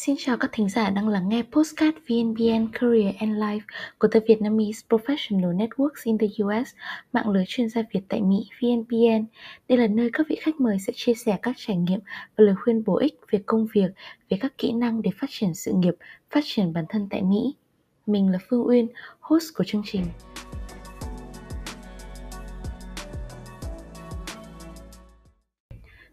Xin chào các thính giả đang lắng nghe Postcard VNBN Career and Life của The Vietnamese Professional Networks in the US, mạng lưới chuyên gia Việt tại Mỹ VNBN. Đây là nơi các vị khách mời sẽ chia sẻ các trải nghiệm và lời khuyên bổ ích về công việc, về các kỹ năng để phát triển sự nghiệp, phát triển bản thân tại Mỹ. Mình là Phương Uyên, host của chương trình.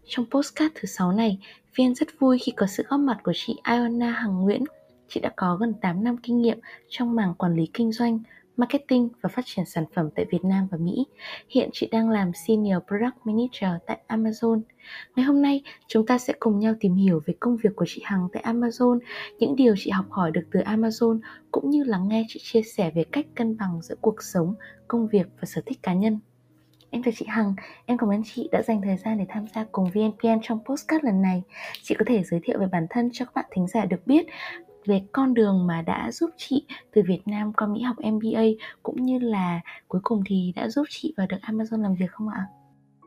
Trong postcard thứ 6 này, Viên rất vui khi có sự góp mặt của chị Iona Hằng Nguyễn. Chị đã có gần 8 năm kinh nghiệm trong mảng quản lý kinh doanh, marketing và phát triển sản phẩm tại Việt Nam và Mỹ. Hiện chị đang làm Senior Product Manager tại Amazon. Ngày hôm nay, chúng ta sẽ cùng nhau tìm hiểu về công việc của chị Hằng tại Amazon, những điều chị học hỏi được từ Amazon cũng như lắng nghe chị chia sẻ về cách cân bằng giữa cuộc sống, công việc và sở thích cá nhân. Em chào chị Hằng, em cảm ơn chị đã dành thời gian để tham gia cùng VNPN trong postcard lần này. Chị có thể giới thiệu về bản thân cho các bạn thính giả được biết về con đường mà đã giúp chị từ Việt Nam qua Mỹ học MBA cũng như là cuối cùng thì đã giúp chị vào được Amazon làm việc không ạ?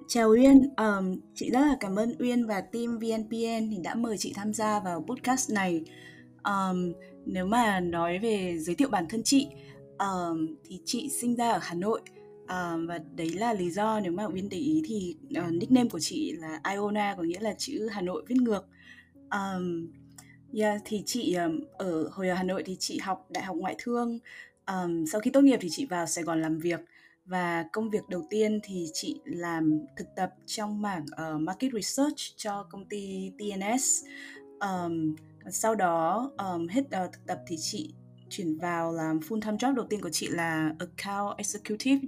Chào Uyên, um, chị rất là cảm ơn Uyên và team VNPN thì đã mời chị tham gia vào podcast này. Um, nếu mà nói về giới thiệu bản thân chị, um, thì chị sinh ra ở Hà Nội À, và đấy là lý do nếu mà Uyên để ý thì uh, nickname của chị là Iona có nghĩa là chữ Hà Nội viết ngược. Um, yeah, thì chị um, ở hồi ở Hà Nội thì chị học đại học ngoại thương. Um, sau khi tốt nghiệp thì chị vào Sài Gòn làm việc và công việc đầu tiên thì chị làm thực tập trong mảng uh, market research cho công ty TNS. Um, sau đó um, hết uh, thực tập thì chị chuyển vào làm full time job đầu tiên của chị là account executive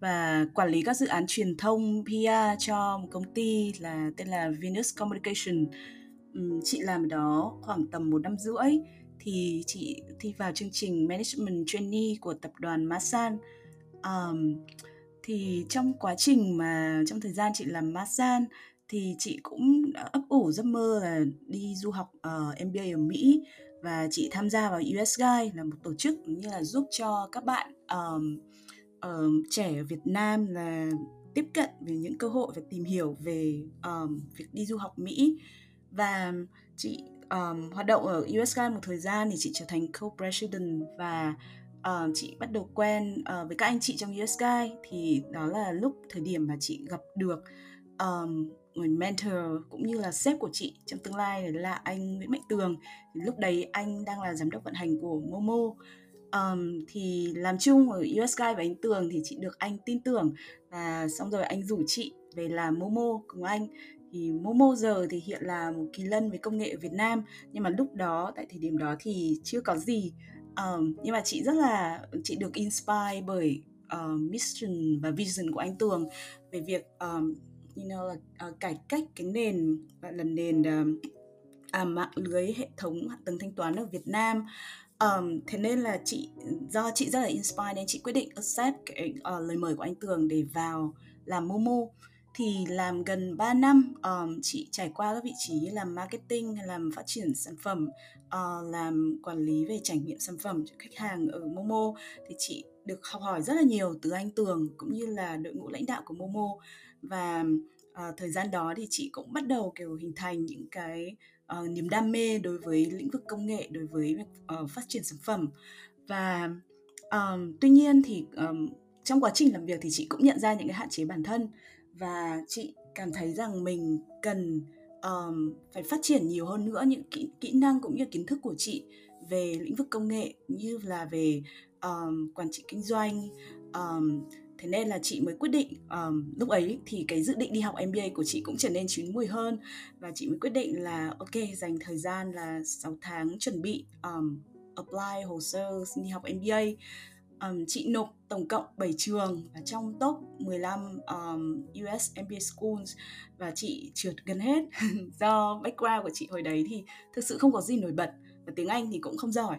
và quản lý các dự án truyền thông PR cho một công ty là tên là Venus Communication. chị làm ở đó khoảng tầm một năm rưỡi thì chị thi vào chương trình Management Trainee của tập đoàn Masan. Um, thì trong quá trình mà trong thời gian chị làm Masan thì chị cũng ấp ủ giấc mơ là đi du học uh, MBA ở Mỹ và chị tham gia vào US Guide là một tổ chức như là giúp cho các bạn um, um, trẻ ở Việt Nam là tiếp cận về những cơ hội và tìm hiểu về um, việc đi du học Mỹ. Và chị um, hoạt động ở US Guide một thời gian thì chị trở thành co-president và uh, chị bắt đầu quen uh, với các anh chị trong US Guide. Thì đó là lúc thời điểm mà chị gặp được um, người mentor cũng như là sếp của chị trong tương lai là anh Nguyễn Mạnh Tường. Thì lúc đấy anh đang là giám đốc vận hành của Momo. Um, thì làm chung ở US Guy và anh Tường thì chị được anh tin tưởng. Và xong rồi anh rủ chị về làm Momo cùng anh. Thì Momo giờ thì hiện là một kỳ lân về công nghệ ở Việt Nam. Nhưng mà lúc đó tại thời điểm đó thì chưa có gì. Um, nhưng mà chị rất là chị được inspire bởi uh, mission và vision của anh Tường về việc um, you know là uh, cải cách cái nền gọi là nền uh, à, mạng lưới hệ thống hạ tầng thanh toán ở Việt Nam. Um, thế nên là chị do chị rất là inspired nên chị quyết định accept cái uh, lời mời của anh Tường để vào làm Momo. Thì làm gần 3 năm um, chị trải qua các vị trí như làm marketing làm phát triển sản phẩm uh, làm quản lý về trải nghiệm sản phẩm cho khách hàng ở Momo. Thì chị được học hỏi rất là nhiều từ anh Tường cũng như là đội ngũ lãnh đạo của Momo và uh, thời gian đó thì chị cũng bắt đầu kiểu hình thành những cái uh, niềm đam mê đối với lĩnh vực công nghệ đối với uh, phát triển sản phẩm. Và um, tuy nhiên thì um, trong quá trình làm việc thì chị cũng nhận ra những cái hạn chế bản thân. Và chị cảm thấy rằng mình cần um, phải phát triển nhiều hơn nữa những kỹ, kỹ năng cũng như kiến thức của chị về lĩnh vực công nghệ như là về um, quản trị kinh doanh um, thế nên là chị mới quyết định um, lúc ấy thì cái dự định đi học MBA của chị cũng trở nên chín mùi hơn. Và chị mới quyết định là ok dành thời gian là 6 tháng chuẩn bị um, apply hồ sơ xin đi học MBA um, chị nộp tổng cộng 7 trường và trong top 15 um, US MBA schools và chị trượt gần hết. Do background của chị hồi đấy thì thực sự không có gì nổi bật và tiếng Anh thì cũng không giỏi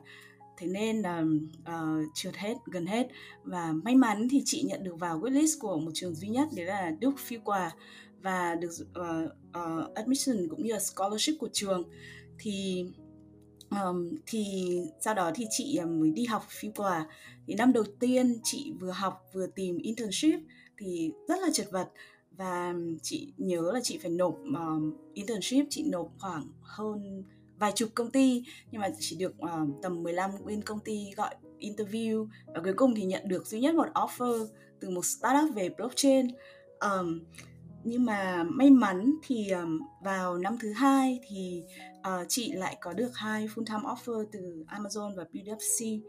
thế nên là uh, trượt hết gần hết. Và may mắn thì chị nhận được vào waitlist của một trường duy nhất đấy là Duke Quà và được uh, uh, admission cũng như là scholarship của trường. Thì um, thì sau đó thì chị mới đi học phi quà thì năm đầu tiên chị vừa học vừa tìm internship thì rất là chật vật. Và chị nhớ là chị phải nộp um, internship chị nộp khoảng hơn vài chục công ty nhưng mà chỉ được uh, tầm 15 bên công ty gọi interview. Và cuối cùng thì nhận được duy nhất một offer từ một startup về blockchain. Um, nhưng mà may mắn thì um, vào năm thứ hai thì uh, chị lại có được hai full time offer từ Amazon và PwC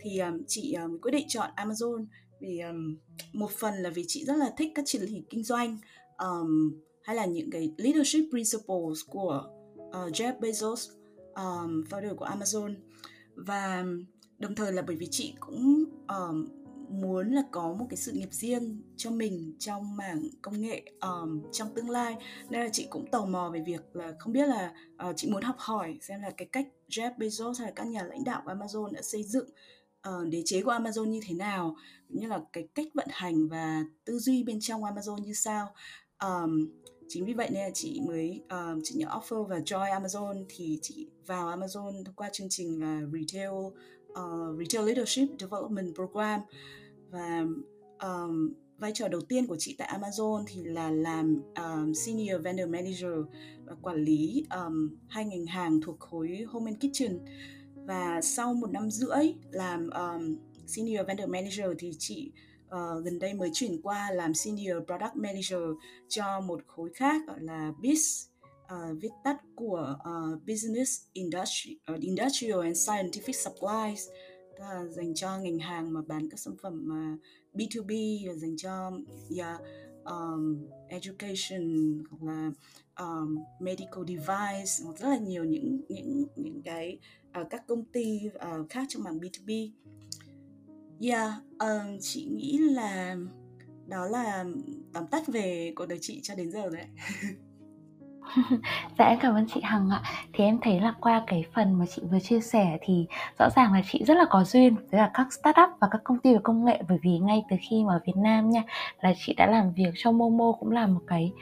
thì um, chị um, quyết định chọn Amazon vì um, một phần là vì chị rất là thích các chiến lược kinh doanh um, hay là những cái leadership principles của uh, Jeff Bezos um, founder của Amazon. Và đồng thời là bởi vì chị cũng um, muốn là có một cái sự nghiệp riêng cho mình trong mảng công nghệ um, trong tương lai. Nên là chị cũng tò mò về việc là không biết là uh, chị muốn học hỏi xem là cái cách Jeff Bezos hay là các nhà lãnh đạo của Amazon đã xây dựng uh, đế chế của Amazon như thế nào cũng như là cái cách vận hành và tư duy bên trong Amazon như sao. Um, chính vì vậy nên là chị mới um, chị nhận offer và join Amazon thì chị vào Amazon thông qua chương trình là retail uh, retail leadership development program. Và um, vai trò đầu tiên của chị tại Amazon thì là làm um, senior vendor manager và quản lý um, hai ngành hàng thuộc khối home and kitchen. Và sau một năm rưỡi làm um, senior vendor manager thì chị uh, gần đây mới chuyển qua làm senior product manager cho một khối khác gọi là BIS uh, ờ, viết tắt của uh, Business Industry, uh, Industrial and Scientific Supplies là dành cho ngành hàng mà bán các sản phẩm mà B2B và dành cho dạ, yeah, um, education hoặc là um, medical device hoặc rất là nhiều những những những cái uh, các công ty uh, khác trong mảng B2B. Yeah, um, chị nghĩ là đó là tóm tắt về cuộc đời chị cho đến giờ đấy. dạ em cảm ơn chị Hằng ạ. Thì em thấy là qua cái phần mà chị vừa chia sẻ Thì rõ ràng là chị rất là có duyên với cả các startup và các công ty về công nghệ. Bởi vì ngay từ khi mà ở Việt Nam nha Là chị đã làm việc cho Momo cũng là một cái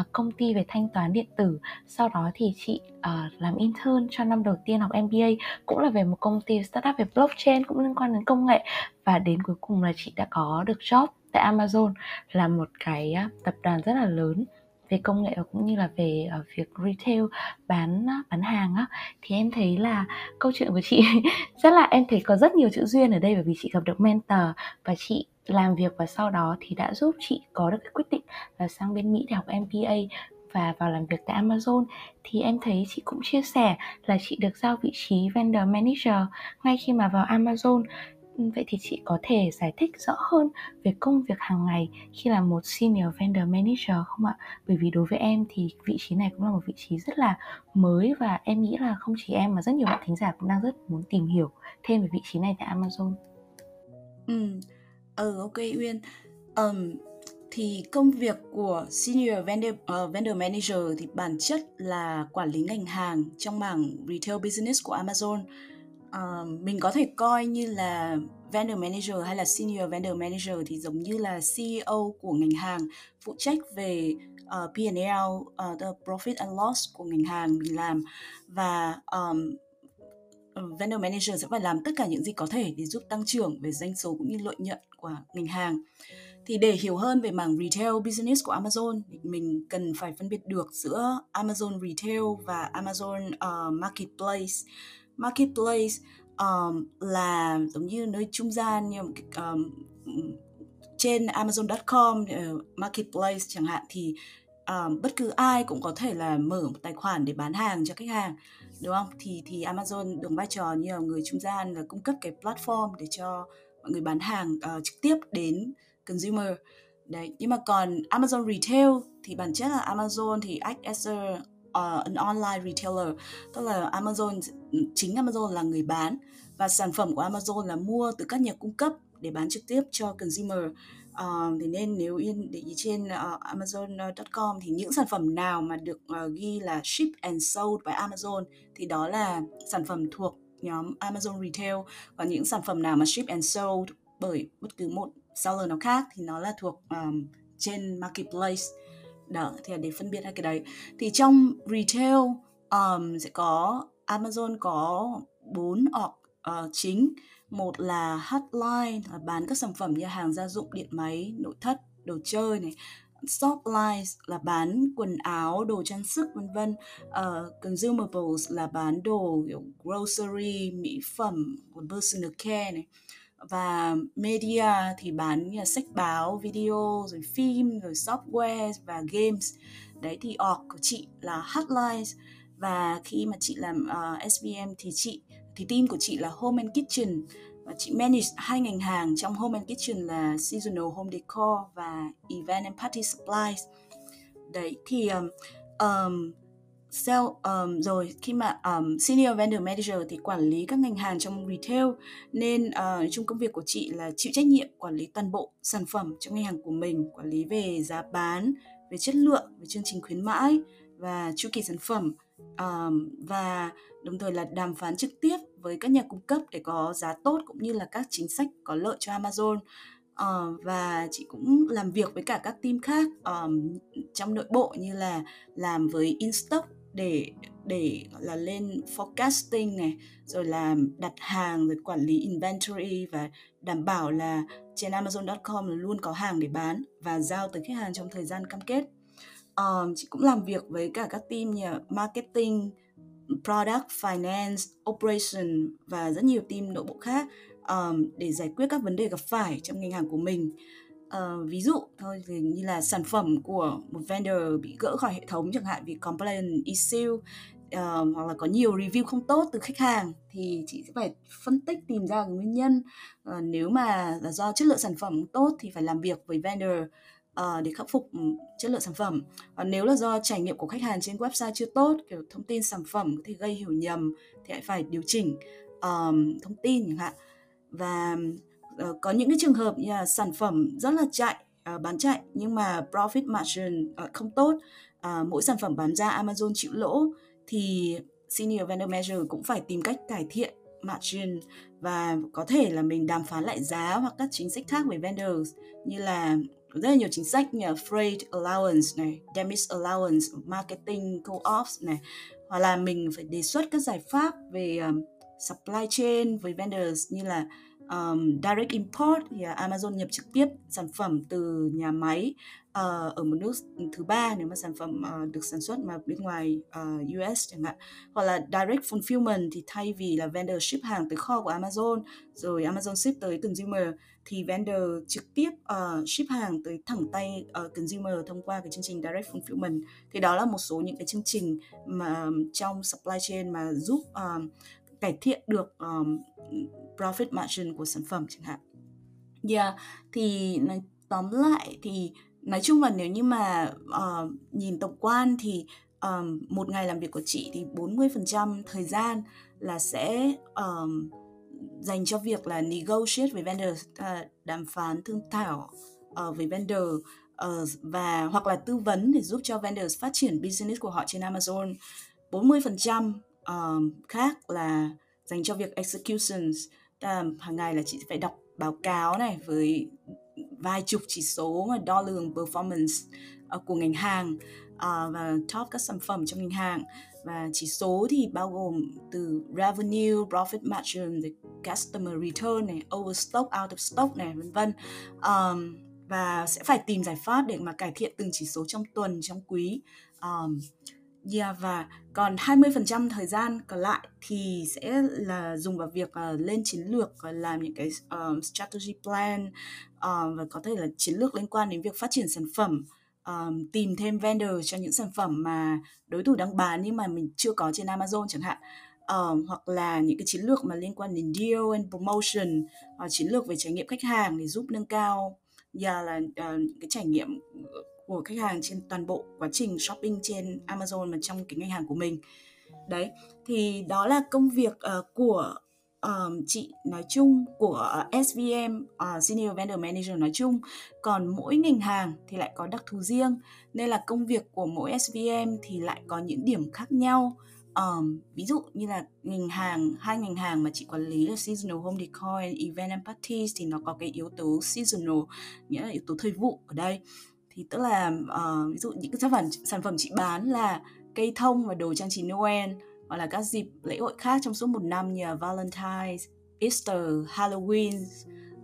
uh, công ty về thanh toán điện tử. Sau đó thì chị uh, làm intern cho năm đầu tiên học MBA Cũng là về một công ty startup về blockchain cũng liên quan đến công nghệ. Và đến cuối cùng là chị đã có được job tại Amazon là một cái à, tập đoàn rất là lớn về công nghệ cũng như là về uh, việc retail bán bán hàng á thì em thấy là câu chuyện của chị rất là em thấy có rất nhiều chữ duyên ở đây bởi vì chị gặp được mentor và chị làm việc và sau đó thì đã giúp chị có được cái quyết định là sang bên Mỹ để học MBA và vào làm việc tại Amazon. Thì em thấy chị cũng chia sẻ là chị được giao vị trí vendor manager ngay khi mà vào Amazon. Vậy thì chị có thể giải thích rõ hơn về công việc hàng ngày khi là một senior vendor manager không ạ? Bởi vì đối với em thì vị trí này cũng là một vị trí rất là mới và em nghĩ là không chỉ em mà rất nhiều bạn thính giả cũng đang rất muốn tìm hiểu thêm về vị trí này tại Amazon. Ừ, ừ ok Uyên. Um, thì công việc của senior vendor uh, vendor manager thì bản chất là quản lý ngành hàng trong mảng retail business của Amazon uh, mình có thể coi như là vendor manager hay là senior vendor manager thì giống như là CEO của ngành hàng phụ trách về uh, P&L, uh, the profit and loss của ngành hàng mình làm và um, vendor manager sẽ phải làm tất cả những gì có thể để giúp tăng trưởng về doanh số cũng như lợi nhuận của ngành hàng. Thì để hiểu hơn về mảng retail business của Amazon mình cần phải phân biệt được giữa Amazon Retail và Amazon uh, Marketplace marketplace um, là giống như nơi trung gian như um, trên Amazon.com uh, ờ, marketplace chẳng hạn thì um, bất cứ ai cũng có thể là mở một tài khoản để bán hàng cho khách hàng đúng không? Thì thì Amazon đóng vai trò như là người trung gian là cung cấp cái platform để cho mọi người bán hàng uh, trực tiếp đến consumer. Đấy nhưng mà còn Amazon retail thì bản chất là Amazon thì act as a uh, an online retailer tức là Amazon ừ, chính Amazon là người bán và sản phẩm của Amazon là mua từ các nhà cung cấp để bán trực tiếp cho consumer. Uh, thì nên nếu yên để ý trên ờ, uh, Amazon.com thì những sản phẩm nào mà được uh, ghi là ship and sold by Amazon thì đó là sản phẩm thuộc nhóm Amazon Retail. Và những sản phẩm nào mà ship and sold bởi bất cứ một seller nào khác thì nó là thuộc um, trên marketplace đó thì để phân biệt hai cái đấy. Thì trong retail um, sẽ có Amazon có bốn org uh, ờ, chính. Một là hotline là bán các sản phẩm như hàng gia dụng điện máy nội thất đồ chơi này. Shoplines là bán quần áo, đồ trang sức vân vân. Uh, consumables là bán đồ kiểu grocery, mỹ phẩm, personal care này và media thì bán như là sách báo, video, rồi phim, rồi software và games. Đấy thì org của chị là Hotlines và khi mà chị làm ờ, uh, SVM thì chị thì team của chị là Home and Kitchen và chị manage hai ngành hàng trong Home and Kitchen là Seasonal Home Decor và Event and Party Supplies. Đấy thì um, um, sale um, rồi khi mà um, senior vendor manager thì quản lý các ngành hàng trong retail nên uh, chung công việc của chị là chịu trách nhiệm quản lý toàn bộ sản phẩm trong ngành hàng của mình quản lý về giá bán về chất lượng về chương trình khuyến mãi và chu kỳ sản phẩm. Um, và đồng thời là đàm phán trực tiếp với các nhà cung cấp để có giá tốt cũng như là các chính sách có lợi cho Amazon. Uh, và chị cũng làm việc với cả các team khác um, trong nội bộ như là làm với in stock để để gọi là lên forecasting này rồi làm đặt hàng rồi quản lý inventory và đảm bảo là trên Amazon.com luôn có hàng để bán và giao tới khách hàng trong thời gian cam kết. Um, chị cũng làm việc với cả các team như marketing, product, finance, operation và rất nhiều team nội bộ khác um, để giải quyết các vấn đề gặp phải trong ngành hàng của mình. Uh, ví dụ thôi thì như là sản phẩm của một vendor bị gỡ khỏi hệ thống chẳng hạn vì complaint issue uh, hoặc là có nhiều review không tốt từ khách hàng thì chị sẽ phải phân tích tìm ra cái nguyên nhân. Uh, nếu mà là do chất lượng sản phẩm tốt thì phải làm việc với vendor uh, để khắc phục ừ, chất lượng sản phẩm. Uh, nếu là do trải nghiệm của khách hàng trên website chưa tốt kiểu thông tin sản phẩm có thể gây hiểu nhầm thì lại phải điều chỉnh um, thông tin chẳng hạn. Và uh, có những cái trường hợp như là sản phẩm rất là chạy uh, bán chạy nhưng mà profit margin uh, không tốt uh, mỗi sản phẩm bán ra Amazon chịu lỗ thì senior vendor manager cũng phải tìm cách cải thiện margin và có thể là mình đàm phán lại giá hoặc các chính sách khác với vendors như là rất là nhiều chính sách như freight allowance này, damage allowance, marketing co-ops này hoặc là mình phải đề xuất các giải pháp về um, supply chain với vendors như là um, direct import thì à, Amazon nhập trực tiếp sản phẩm từ nhà máy uh, ở một nước thứ ba nếu mà sản phẩm uh, được sản xuất mà bên ngoài ờ, uh, US chẳng hạn. Hoặc là direct fulfillment thì thay vì là vendor ship hàng tới kho của Amazon rồi Amazon ship tới consumer thì vendor trực tiếp uh, ship hàng tới thẳng tay uh, consumer thông qua cái chương trình direct fulfillment. Thì đó là một số những cái chương trình mà trong supply chain mà giúp uh, cải thiện được um, profit margin của sản phẩm chẳng hạn. Yeah, thì nói tóm lại thì nói chung là nếu như mà uh, nhìn tổng quan thì um, một ngày làm việc của chị thì 40% thời gian là sẽ um, dành cho việc là negotiate với vendor uh, đàm phán thương thảo uh, với vendor uh, và hoặc là tư vấn để giúp cho vendors phát triển business của họ trên Amazon 40% um, khác là dành cho việc executions um, hàng ngày là chị phải đọc báo cáo này với vài chục chỉ số mà đo lường performance uh, của ngành hàng uh, và top các sản phẩm trong ngành hàng và chỉ số thì bao gồm từ revenue, profit margin, the customer return này, overstock, out of stock này, vân vân. Um, và sẽ phải tìm giải pháp để mà cải thiện từng chỉ số trong tuần, trong quý. Um, Yeah, và còn 20% thời gian còn lại thì sẽ là dùng vào việc uh, lên chiến lược uh, làm những cái uh, strategy plan uh, và có thể là chiến lược liên quan đến việc phát triển sản phẩm um, tìm thêm vendor cho những sản phẩm mà đối thủ đang bán nhưng mà mình chưa có trên Amazon chẳng hạn. Uh, hoặc là những cái chiến lược mà liên quan đến deal and promotion uh, chiến lược về trải nghiệm khách hàng để giúp nâng cao. Và là uh, cái trải nghiệm của khách hàng trên toàn bộ quá trình shopping trên Amazon và trong cái ngành hàng của mình. Đấy thì đó là công việc uh, của um, chị nói chung của uh, SVM uh, ờ, Senior Vendor Manager nói chung. Còn mỗi ngành hàng thì lại có đặc thù riêng nên là công việc của mỗi SVM thì lại có những điểm khác nhau. Um, ví dụ như là ngành hàng hai ngành hàng mà chị quản lý là seasonal home decor and event and parties thì nó có cái yếu tố seasonal nghĩa là yếu tố thời vụ ở đây thì tức là uh, ví dụ những cái sản phẩm sản phẩm chị bán là cây thông và đồ trang trí Noel hoặc là các dịp lễ hội khác trong suốt một năm như là Valentine's, Easter, Halloween.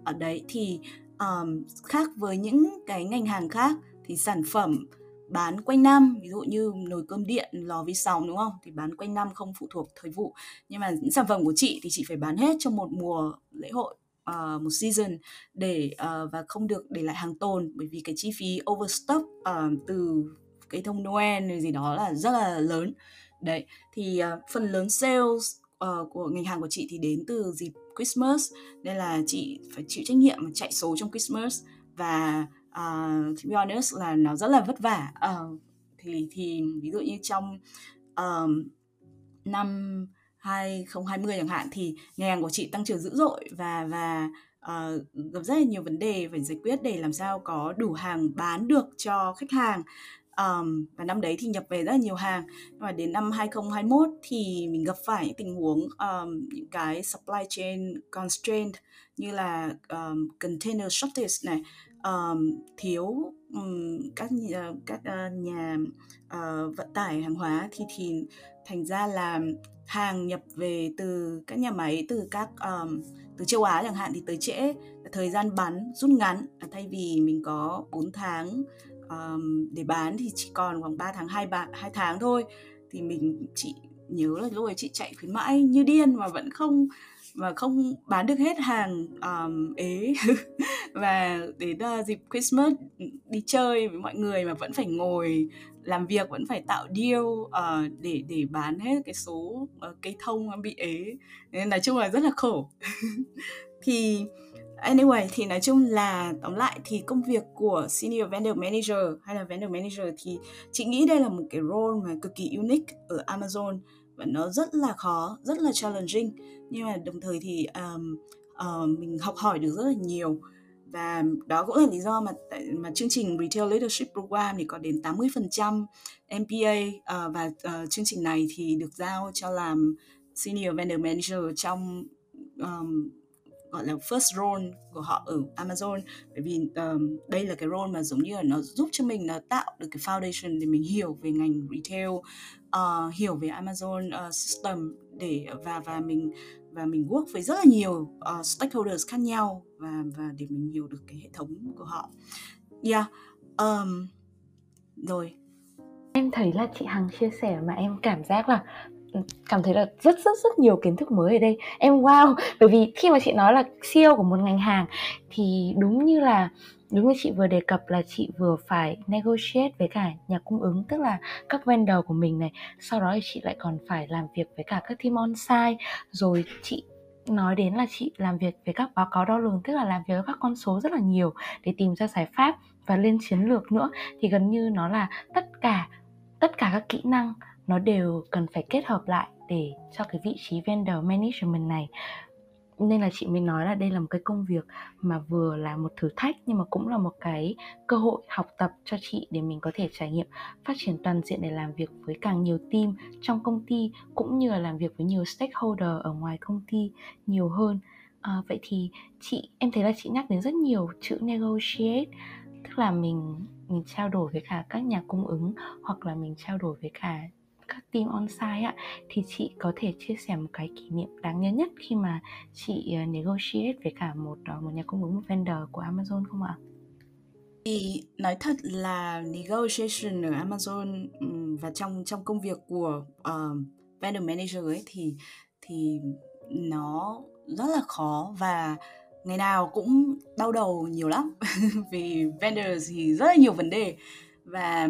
Ở đấy thì um, khác với những cái ngành hàng khác thì thì sản phẩm bán quanh năm ví dụ như nồi cơm điện lò vi sóng đúng không? Thì bán quanh năm không phụ thuộc thời vụ. Nhưng mà những sản phẩm của chị thì chị phải bán hết trong một mùa lễ hội uh, một season để uh, và không được để lại hàng tồn bởi vì cái chi phí overstock uh, từ cái thông Noel gì đó là rất là lớn. Đấy thì uh, phần lớn sales uh, của ngành hàng của chị thì đến từ dịp Christmas nên là chị phải chịu trách nhiệm chạy số trong Christmas. Và uh, to be honest là nó rất là vất vả. Uh, thì thì ví dụ như trong um, năm 2020 chẳng hạn thì ngành hàng của chị tăng trưởng dữ dội và và uh, gặp rất là nhiều vấn đề phải giải quyết để làm sao có đủ hàng bán được cho khách hàng. Um, và năm đấy thì nhập về rất là nhiều hàng. Nhưng mà đến năm 2021 thì mình gặp phải những tình huống um, những cái supply chain constraint như là um, container shortage này um, thiếu um, các các uh, nhà uh, vận tải hàng hóa thì thì thành ra là hàng nhập về từ các nhà máy từ các um, từ châu Á chẳng hạn thì tới trễ. Thời gian bán rút ngắn à, thay vì mình có 4 tháng um, để bán thì chỉ còn khoảng 3 tháng 2 ba 2 tháng thôi. Thì mình chị nhớ là lúc ấy chị chạy khuyến mãi như điên mà vẫn không mà không bán được hết hàng um, ế. Và đến uh, dịp Christmas ừ, đi chơi với mọi người mà vẫn phải ngồi làm việc vẫn phải tạo deal uh, để để bán hết cái số uh, cây thông bị ế. Nên nói chung là rất là khổ. Thì Anyway thì nói chung là tóm lại thì công việc của Senior Vendor Manager hay là Vendor Manager thì chị nghĩ đây là một cái role mà cực kỳ unique ở Amazon và nó rất là khó, rất là challenging. Nhưng mà đồng thời thì um, uh, mình học hỏi được rất là nhiều và đó cũng là lý do mà mà chương trình Retail Leadership Program thì có đến 80% MPA uh, và uh, chương trình này thì được giao cho làm Senior Vendor Manager trong um, gọi là first role của họ ở Amazon. Bởi vì um, đây là cái role mà giống như là nó giúp cho mình là tạo được cái foundation để mình hiểu về ngành retail uh, hiểu về Amazon uh, system để và và mình và mình work với rất là nhiều uh, stakeholders khác nhau và và để mình hiểu được cái hệ thống của họ. Yeah. Um, rồi. Em thấy là chị Hằng chia sẻ mà em cảm giác là ừ, cảm thấy là rất rất rất nhiều kiến thức mới ở đây em wow bởi vì khi mà chị nói là CEO của một ngành hàng thì đúng như là đúng như chị vừa đề cập là chị vừa phải negotiate với cả nhà cung ứng, tức là các vendor của mình này. Sau đó thì chị lại còn phải làm việc với cả các team on site rồi chị nói đến là chị làm việc với các báo cáo đo lường, tức là làm việc với các con số rất là nhiều để tìm ra giải pháp và lên chiến lược nữa. Thì gần như nó là tất cả tất cả các kỹ năng nó đều cần phải kết hợp lại để cho cái vị trí vendor management này nên là chị mới nói là đây là một cái công việc mà vừa là một thử thách nhưng mà cũng là một cái cơ hội học tập cho chị để mình có thể trải nghiệm phát triển toàn diện để làm việc với càng nhiều team trong công ty cũng như là làm việc với nhiều stakeholder ở ngoài công ty nhiều hơn. À, vậy thì chị em thấy là chị nhắc đến rất nhiều chữ negotiate tức là mình mình trao đổi với cả các nhà cung ứng hoặc là mình trao đổi với cả các team on site ạ thì chị có thể chia sẻ một cái kỷ niệm đáng nhớ nhất khi mà chị ờ, negotiate với cả một ờ, một nhà cung ứng một vendor của Amazon không ạ? Thì nói thật là negotiation ở Amazon và trong trong công việc của uh, vendor manager ấy thì thì nó rất là khó và ngày nào cũng đau đầu nhiều lắm vì vendors thì rất là nhiều vấn đề và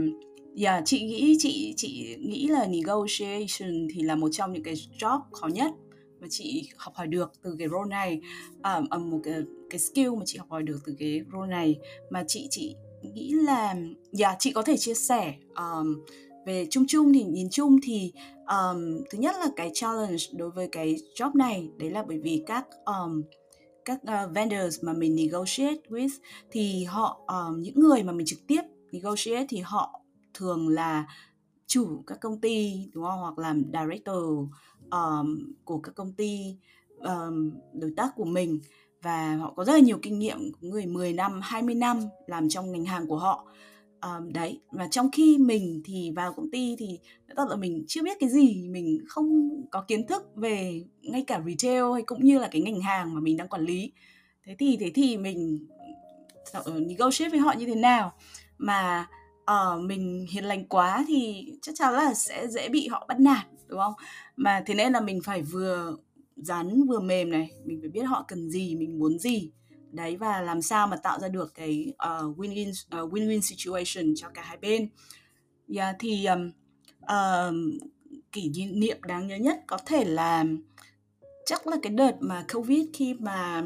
Yeah, chị nghĩ chị chị nghĩ là negotiation thì là một trong những cái job khó nhất mà chị học hỏi được từ cái role này. À, à, một cái cái skill mà chị học hỏi được từ cái role này mà chị chị nghĩ là yeah, chị có thể chia sẻ um, về chung chung thì nhìn chung thì um, thứ nhất là cái challenge đối với cái job này đấy là bởi vì các um, các uh, vendors mà mình negotiate with thì họ um, những người mà mình trực tiếp negotiate thì họ thường là chủ các công ty đúng không? Hoặc làm director um, của các công ty um, đối tác của mình. Và họ có rất là nhiều kinh nghiệm người 10 năm 20 năm làm trong ngành hàng của họ. Um, đấy và trong khi mình thì vào công ty thì thật là mình chưa biết cái gì mình không có kiến thức về ngay cả retail hay cũng như là cái ngành hàng mà mình đang quản lý. Thế thì thế thì mình ờ, negotiate với họ như thế nào? Mà uh, mình hiền lành quá thì chắc chắn là sẽ dễ bị họ bắt nạt đúng không? Mà thế nên là mình phải vừa rắn vừa mềm này mình phải biết họ cần gì mình muốn gì. Đấy và làm sao mà tạo ra được cái uh, win-win uh, win-win situation cho cả hai bên. Yeah, thì um, uh, kỷ niệm đáng nhớ nhất có thể là chắc là cái đợt mà covid khi mà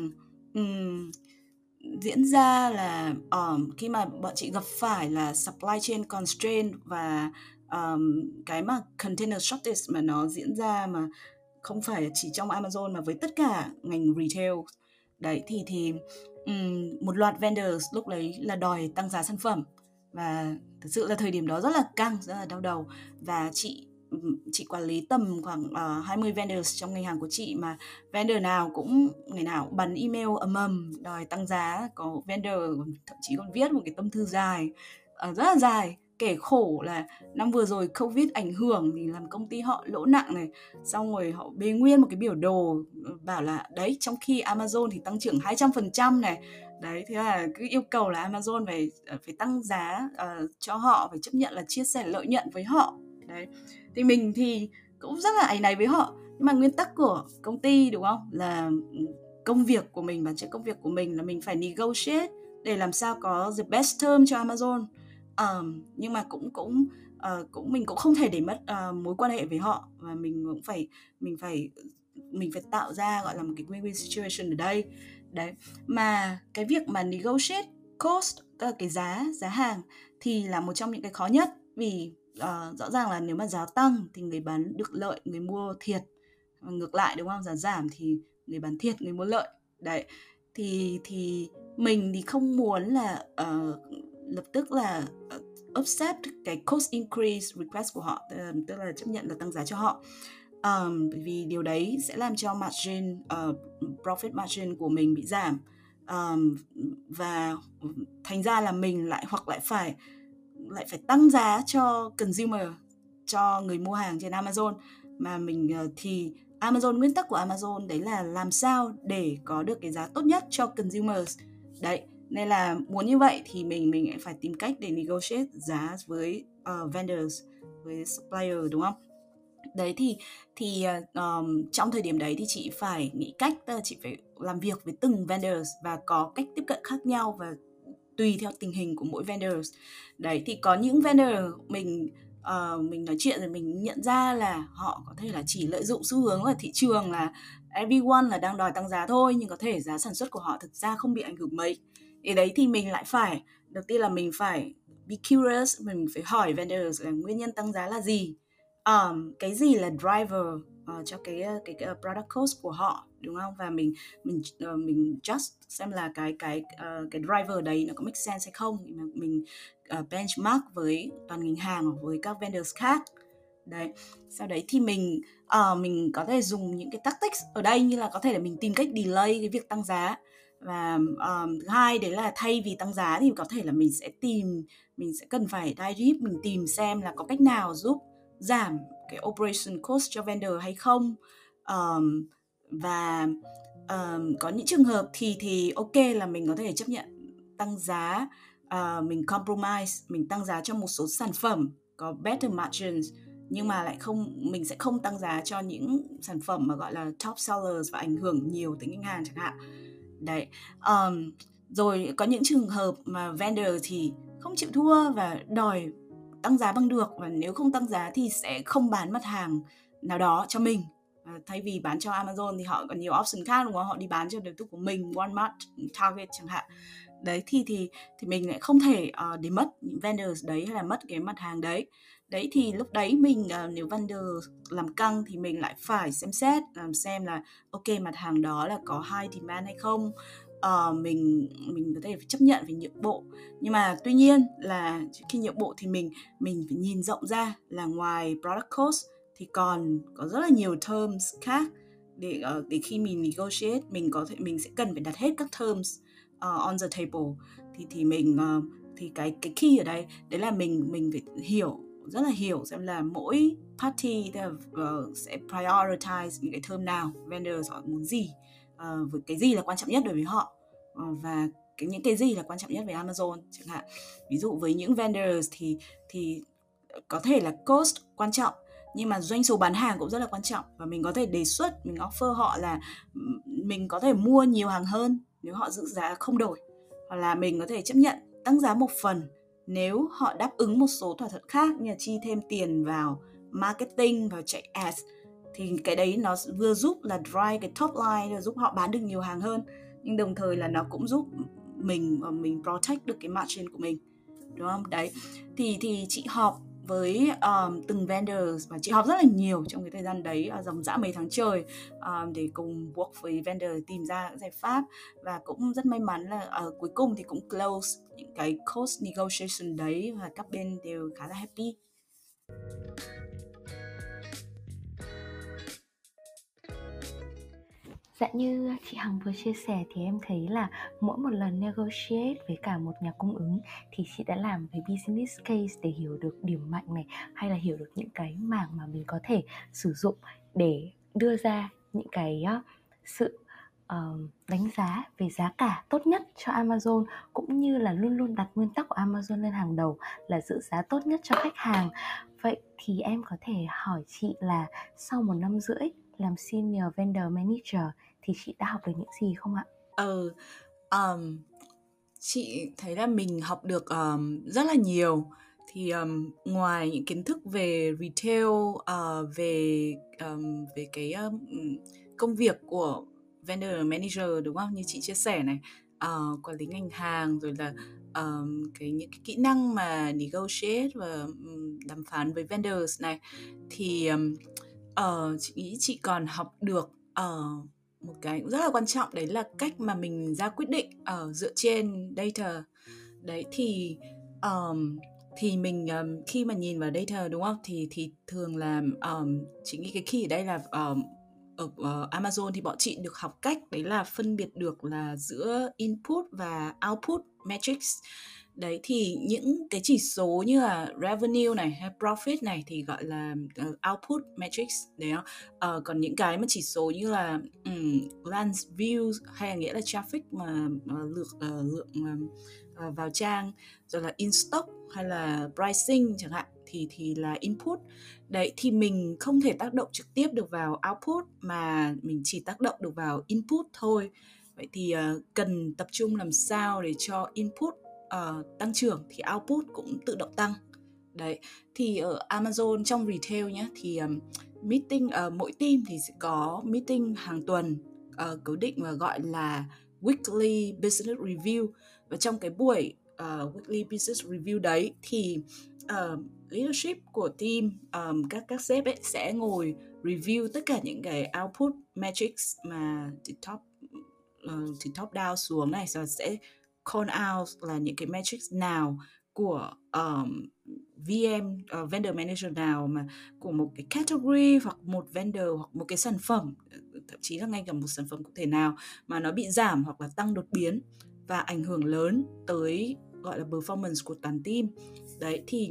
um, diễn ra là um, khi mà bọn chị gặp phải là supply chain constraint và um, cái mà container shortage mà nó diễn ra mà không phải chỉ trong Amazon mà với tất cả ngành retail. Đấy thì thì um, một loạt vendors lúc đấy là đòi tăng giá sản phẩm và thực sự là thời điểm đó rất là căng rất là đau đầu. Và chị chị quản lý tầm khoảng ờ, uh, 20 vendors trong ngành hàng của chị mà vendor nào cũng ngày nào bắn email ầm ầm đòi tăng giá có vendor thậm chí còn viết một cái tâm thư dài uh, rất là dài kể khổ là năm vừa rồi covid ảnh hưởng thì làm công ty họ lỗ nặng này xong rồi họ bê nguyên một cái biểu đồ ờ, bảo là đấy trong khi Amazon thì tăng trưởng 200% này đấy thế là cứ yêu cầu là Amazon phải phải tăng giá uh, cho họ phải chấp nhận là chia sẻ lợi nhuận với họ. Đấy thì mình thì cũng rất là ấy này với họ. Nhưng mà nguyên tắc của công ty đúng không? Là ừ, công việc của mình bản chất công việc của mình là mình phải negotiate để làm sao có the best term cho Amazon. Um, nhưng mà cũng cũng uh, cũng mình cũng không thể để mất uh, mối quan hệ với họ. Và mình cũng phải mình phải mình phải tạo ra gọi là một cái win-win situation ở đây. Đấy. Mà cái việc mà negotiate cost tức là cái giá giá hàng thì là một trong những cái khó nhất. Vì uh, rõ ràng là nếu mà giá tăng thì người bán được lợi người mua thiệt. Ngược lại đúng không? Giá giảm thì người bán thiệt người mua lợi. Đấy thì thì mình thì không muốn là uh, lập tức là ờ, uh, accept cái cost increase request của họ tức là, tức là chấp nhận là tăng giá cho họ. Um, bởi vì điều đấy sẽ làm cho margin uh, profit margin của mình bị giảm. Um, và thành ra là mình lại hoặc lại phải lại phải tăng giá cho consumer cho người mua hàng trên Amazon. Mà mình ờ, thì Amazon nguyên tắc của Amazon đấy là làm sao để có được cái giá tốt nhất cho consumers. Đấy nên là muốn như vậy thì mình mình phải tìm cách để negotiate giá với uh, vendors với supplier đúng không? Đấy thì thì um, trong thời điểm đấy thì chị phải nghĩ cách chị phải làm việc với từng vendors và có cách tiếp cận khác nhau và tùy theo tình hình của mỗi vendors. Đấy thì có những vendor mình uh, mình nói chuyện rồi mình nhận ra là họ có thể là chỉ lợi dụng xu hướng ở thị trường là everyone là đang đòi tăng giá thôi nhưng có thể giá sản xuất của họ thực ra không bị ảnh hưởng mấy. Thì đấy thì mình lại phải đầu tiên là mình phải be curious mình phải hỏi vendors là nguyên nhân tăng giá là gì. Um, cái gì là driver? Uh, cho cái ờ, cái, cái ờ, product cost của họ đúng không? Và mình mình uh, mình just xem là cái cái uh, cái driver đấy nó có make sense hay không. Thì mình uh, benchmark với toàn ngành hàng với các vendors khác. Đấy. Sau đấy thì mình uh, mình có thể dùng những cái tactics ở đây như là có thể là mình tìm cách delay cái việc tăng giá. Và um, thứ hai đấy là thay vì tăng giá thì có thể là mình sẽ tìm mình sẽ cần phải dive mình tìm xem là có cách nào giúp giảm cái operation cost cho vendor hay không. Um, và um, có những trường hợp thì thì ok là mình có thể chấp nhận tăng giá uh, mình compromise mình tăng giá cho một số sản phẩm có better margins nhưng mà lại không mình sẽ không tăng giá cho những sản phẩm mà gọi là top sellers và ảnh hưởng nhiều tới khách hàng chẳng hạn. Đấy um, rồi có những trường hợp mà vendor thì không chịu thua và đòi tăng giá bằng được và nếu không tăng giá thì sẽ không bán mặt hàng nào đó cho mình. À, thay vì bán cho Amazon thì họ còn nhiều option khác đúng không? Họ đi bán cho đối tác của mình Walmart Target chẳng hạn. Đấy thì thì thì mình lại không thể uh, để mất những vendors đấy hay là mất cái mặt hàng đấy. Đấy thì lúc đấy mình uh, nếu vendor làm căng thì mình lại phải xem xét làm xem là ok mặt hàng đó là có high demand hay không uh, mình mình có thể phải chấp nhận về nhượng bộ. Nhưng mà tuy nhiên là khi nhượng bộ thì mình mình phải nhìn rộng ra là ngoài product cost thì còn có rất là nhiều terms khác để uh, để khi mình negotiate mình có thể mình sẽ cần phải đặt hết các terms uh, on the table. Thì thì mình uh, thì cái cái key ở đây đấy là mình mình phải hiểu rất là hiểu xem là mỗi party là, uh, sẽ prioritize những cái term nào vendor họ muốn gì uh, với cái gì là quan trọng nhất đối với họ? Uh, và cái những cái gì là quan trọng nhất về Amazon chẳng hạn? Ví dụ với những vendors thì thì có thể là cost quan trọng nhưng mà doanh số bán hàng cũng rất là quan trọng. Và mình có thể đề xuất mình offer họ là mình có thể mua nhiều hàng hơn nếu họ giữ giá không đổi. Hoặc là mình có thể chấp nhận tăng giá một phần nếu họ đáp ứng một số thỏa thuận khác như là chi thêm tiền vào marketing vào chạy ads thì cái đấy nó vừa giúp là drive cái top line giúp họ bán được nhiều hàng hơn. Nhưng đồng thời là nó cũng giúp mình và mình protect được cái margin của mình đúng không? Đấy thì thì chị họp với um, từng vendors và chị họp rất là nhiều trong cái thời gian đấy uh, dòng dã mấy tháng trời um, để cùng work với vendor tìm ra giải pháp. Và cũng rất may mắn là uh, cuối cùng thì cũng close những cái cost negotiation đấy và các bên đều khá là happy. Dạ như chị Hằng vừa chia sẻ thì em thấy là mỗi một lần negotiate với cả một nhà cung ứng thì chị đã làm với business case để hiểu được điểm mạnh này hay là hiểu được những cái mảng mà mình có thể sử dụng để đưa ra những cái sự uh, đánh giá về giá cả tốt nhất cho Amazon cũng như là luôn luôn đặt nguyên tắc của Amazon lên hàng đầu là giữ giá tốt nhất cho khách hàng. Vậy thì em có thể hỏi chị là sau một năm rưỡi làm senior vendor manager thì chị đã học được những gì không ạ? Ờ, um, chị thấy là mình học được um, rất là nhiều. Thì um, ngoài những kiến thức về retail uh, về um, về cái um, công việc của vendor manager đúng không? Như chị chia sẻ này uh, quản lý ngành hàng rồi là um, cái những cái kỹ năng mà negotiate và um, đàm phán với vendors này. Thì um, uh, chị nghĩ chị còn học được uh, một cái cũng rất là quan trọng đấy là cách mà mình ra quyết định ở uh, dựa trên data. Đấy thì um, thì mình um, khi mà nhìn vào data đúng không? Thì thì thường là um, chị nghĩ cái khi ở đây là um, ở uh, Amazon thì bọn chị được học cách đấy là phân biệt được là giữa input và output metrics đấy thì những cái chỉ số như là revenue này hay profit này thì gọi là uh, output metrics đấy không? Uh, còn những cái mà chỉ số như là um, glance views hay là nghĩa là traffic mà uh, lượt uh, lượng uh, vào trang rồi là in stock hay là pricing chẳng hạn thì thì là input đấy thì mình không thể tác động trực tiếp được vào output mà mình chỉ tác động được vào input thôi vậy thì uh, cần tập trung làm sao để cho input uh, tăng trưởng thì output cũng tự động tăng. Đấy thì ở Amazon trong retail nhé thì um, meeting uh, mỗi team thì sẽ có meeting hàng tuần uh, cố định và gọi là weekly business review. Và trong cái buổi uh, weekly business review đấy thì uh, leadership của team um, các các sếp ấy sẽ ngồi review tất cả những cái output metrics mà từ top uh, từ top down xuống này rồi sẽ call out là những cái metrics nào của um, VM uh, ờ, vendor manager nào mà của một cái category hoặc một vendor hoặc một cái sản phẩm ờ, thậm chí là ngay cả một sản phẩm cụ thể nào mà nó bị giảm hoặc là tăng đột biến và ảnh hưởng lớn tới gọi là performance của toàn team. Đấy thì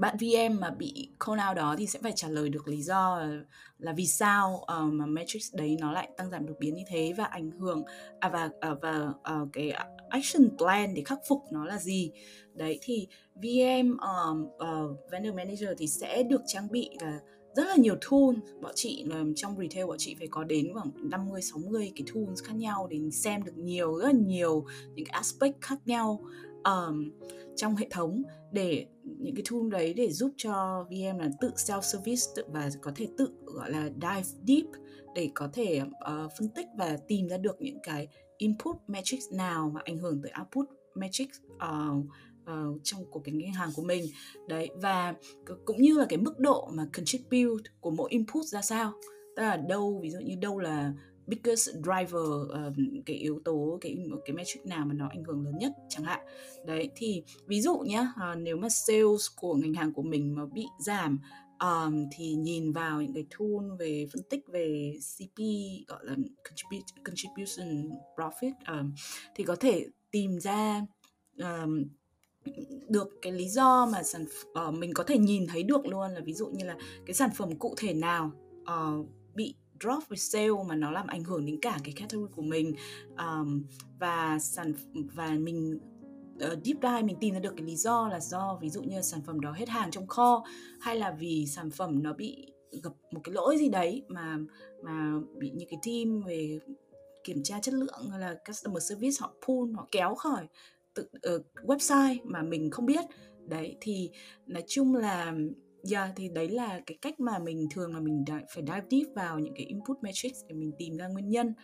bạn VM mà bị call out đó thì sẽ phải trả lời được lý do là, là vì sao uh, mà matrix đấy nó lại tăng giảm đột biến như thế và ảnh hưởng à và à, và à, cái action plan để khắc phục nó là gì. Đấy thì VM um, uh, vendor manager thì sẽ được trang bị là rất là nhiều tool. Bọn chị trong retail bọn chị phải có đến khoảng 50 60 cái tools khác nhau để xem được nhiều rất là nhiều những cái aspect khác nhau um, trong hệ thống để những cái tool đấy để giúp cho VM là tự self service tự và có thể tự gọi là dive deep để có thể uh, phân tích và tìm ra được những cái input metrics nào mà ảnh hưởng tới output metrics uh, ờ, uh, ờ, trong của cái ngân hàng của mình. Đấy và cũng như là cái mức độ mà contribute của mỗi input ra sao. Tức là đâu ví dụ như đâu là biggest driver uh, cái yếu tố cái cái metric nào mà nó ảnh hưởng lớn nhất chẳng hạn. Đấy thì ví dụ nhá uh, nếu mà sales của ngành hàng của mình mà bị giảm um, thì nhìn vào những cái tool về phân tích về CP gọi là contribution profit um, thì có thể tìm ra um, được cái lý do mà sản uh, mình có thể nhìn thấy được luôn là ví dụ như là cái sản phẩm cụ thể nào uh, drop về sale mà nó làm ảnh hưởng đến cả cái category của mình um, và sản và mình uh, deep dive mình tìm ra được cái lý do là do ví dụ như sản phẩm đó hết hàng trong kho hay là vì sản phẩm nó bị gặp một cái lỗi gì đấy mà mà bị những cái team về kiểm tra chất lượng hay là customer service họ pull họ kéo khỏi tự uh, website mà mình không biết. Đấy thì nói chung là yeah, thì đấy là cái cách mà mình thường là mình phải dive deep vào những cái input metrics để mình tìm ra nguyên nhân.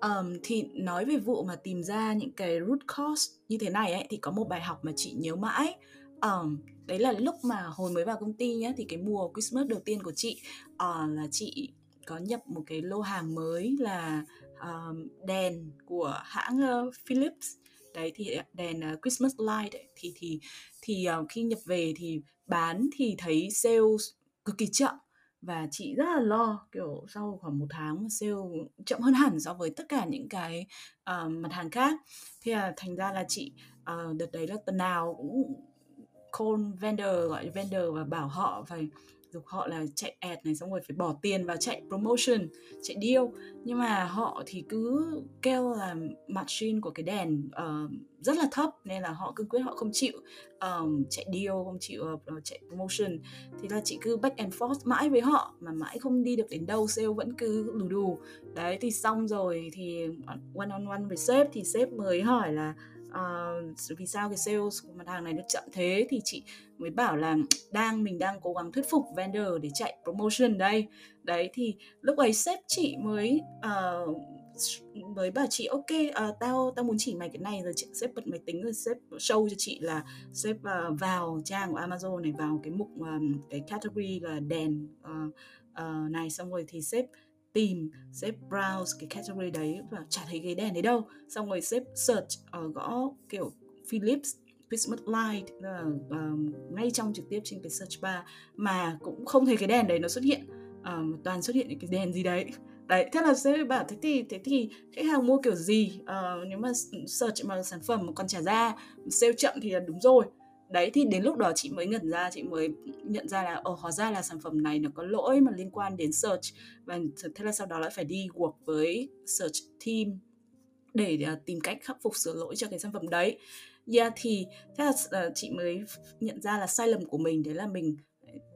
Um, thì nói về vụ mà tìm ra những cái root cause như thế này ấy thì có một bài học mà chị nhớ mãi. Um, đấy là lúc mà hồi mới vào công ty nhé thì cái mùa Christmas đầu tiên của chị uh, là chị có nhập một cái lô hàng mới là um, đèn của hãng uh, Philips đấy thì ờ, đèn uh, Christmas light ấy, thì thì thì uh, khi nhập về thì bán thì thấy sales cực kỳ chậm. Và chị rất là lo kiểu sau khoảng một tháng mà sale chậm hơn hẳn so với tất cả những cái uh, mặt hàng khác. Thế là thành ra là chị uh, đợt đấy là tuần nào cũng call vendor gọi vendor và bảo họ phải dục họ là chạy ad này xong rồi phải bỏ tiền vào chạy promotion chạy deal. Nhưng mà họ thì cứ kêu là margin của cái đèn uh, rất là thấp nên là họ cương quyết họ không chịu um, chạy deal không chịu uh, chạy promotion. Thì là chị cứ back and forth mãi với họ mà mãi không đi được đến đâu sale vẫn cứ lù đù. Đấy thì xong rồi thì one on one với sếp thì sếp mới hỏi là uh, vì sao cái sales của mặt hàng này nó chậm thế? Thì chị mới bảo là đang mình đang cố gắng thuyết phục vendor để chạy promotion đây. Đấy thì lúc ấy sếp chị mới uh, mới bảo chị ok uh, tao tao muốn chỉ mày cái này rồi. Chị sếp bật máy tính rồi sếp show cho chị là sếp uh, vào trang của Amazon này vào cái mục um, cái category là đèn uh, uh, này. Xong rồi thì sếp tìm sếp browse cái category đấy và chả thấy cái đèn đấy đâu. Xong rồi sếp search uh, gõ kiểu Philips Christmas light uh, uh, ngay trong trực tiếp trên cái search bar mà cũng không thấy cái đèn đấy nó xuất hiện. Uh, toàn xuất hiện những cái đèn gì đấy. Đấy thế là sếp bảo thế thì thế thì khách hàng mua kiểu gì? Uh, nếu mà search mà sản phẩm mà còn trả ra sale chậm thì là đúng rồi đấy thì đến lúc đó chị mới nhận ra chị mới nhận ra là ồ hóa ra là sản phẩm này nó có lỗi mà liên quan đến search. Và thế là sau đó lại phải đi work với search team để uh, tìm cách khắc phục sửa lỗi cho cái sản phẩm đấy. Yeah thì thế là uh, chị mới nhận ra là sai lầm của mình đấy là mình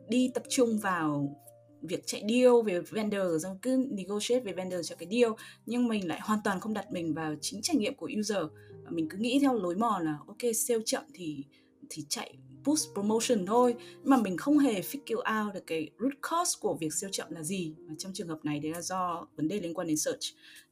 đi tập trung vào việc chạy deal về vendor xong cứ negotiate về vendor cho cái deal nhưng mình lại hoàn toàn không đặt mình vào chính trải nghiệm của user. Và mình cứ nghĩ theo lối mòn là ok sale chậm thì thì chạy push promotion thôi. Nhưng mà mình không hề figure out được cái root cause của việc siêu chậm là gì. Và trong trường hợp này đấy là do vấn đề liên quan đến search.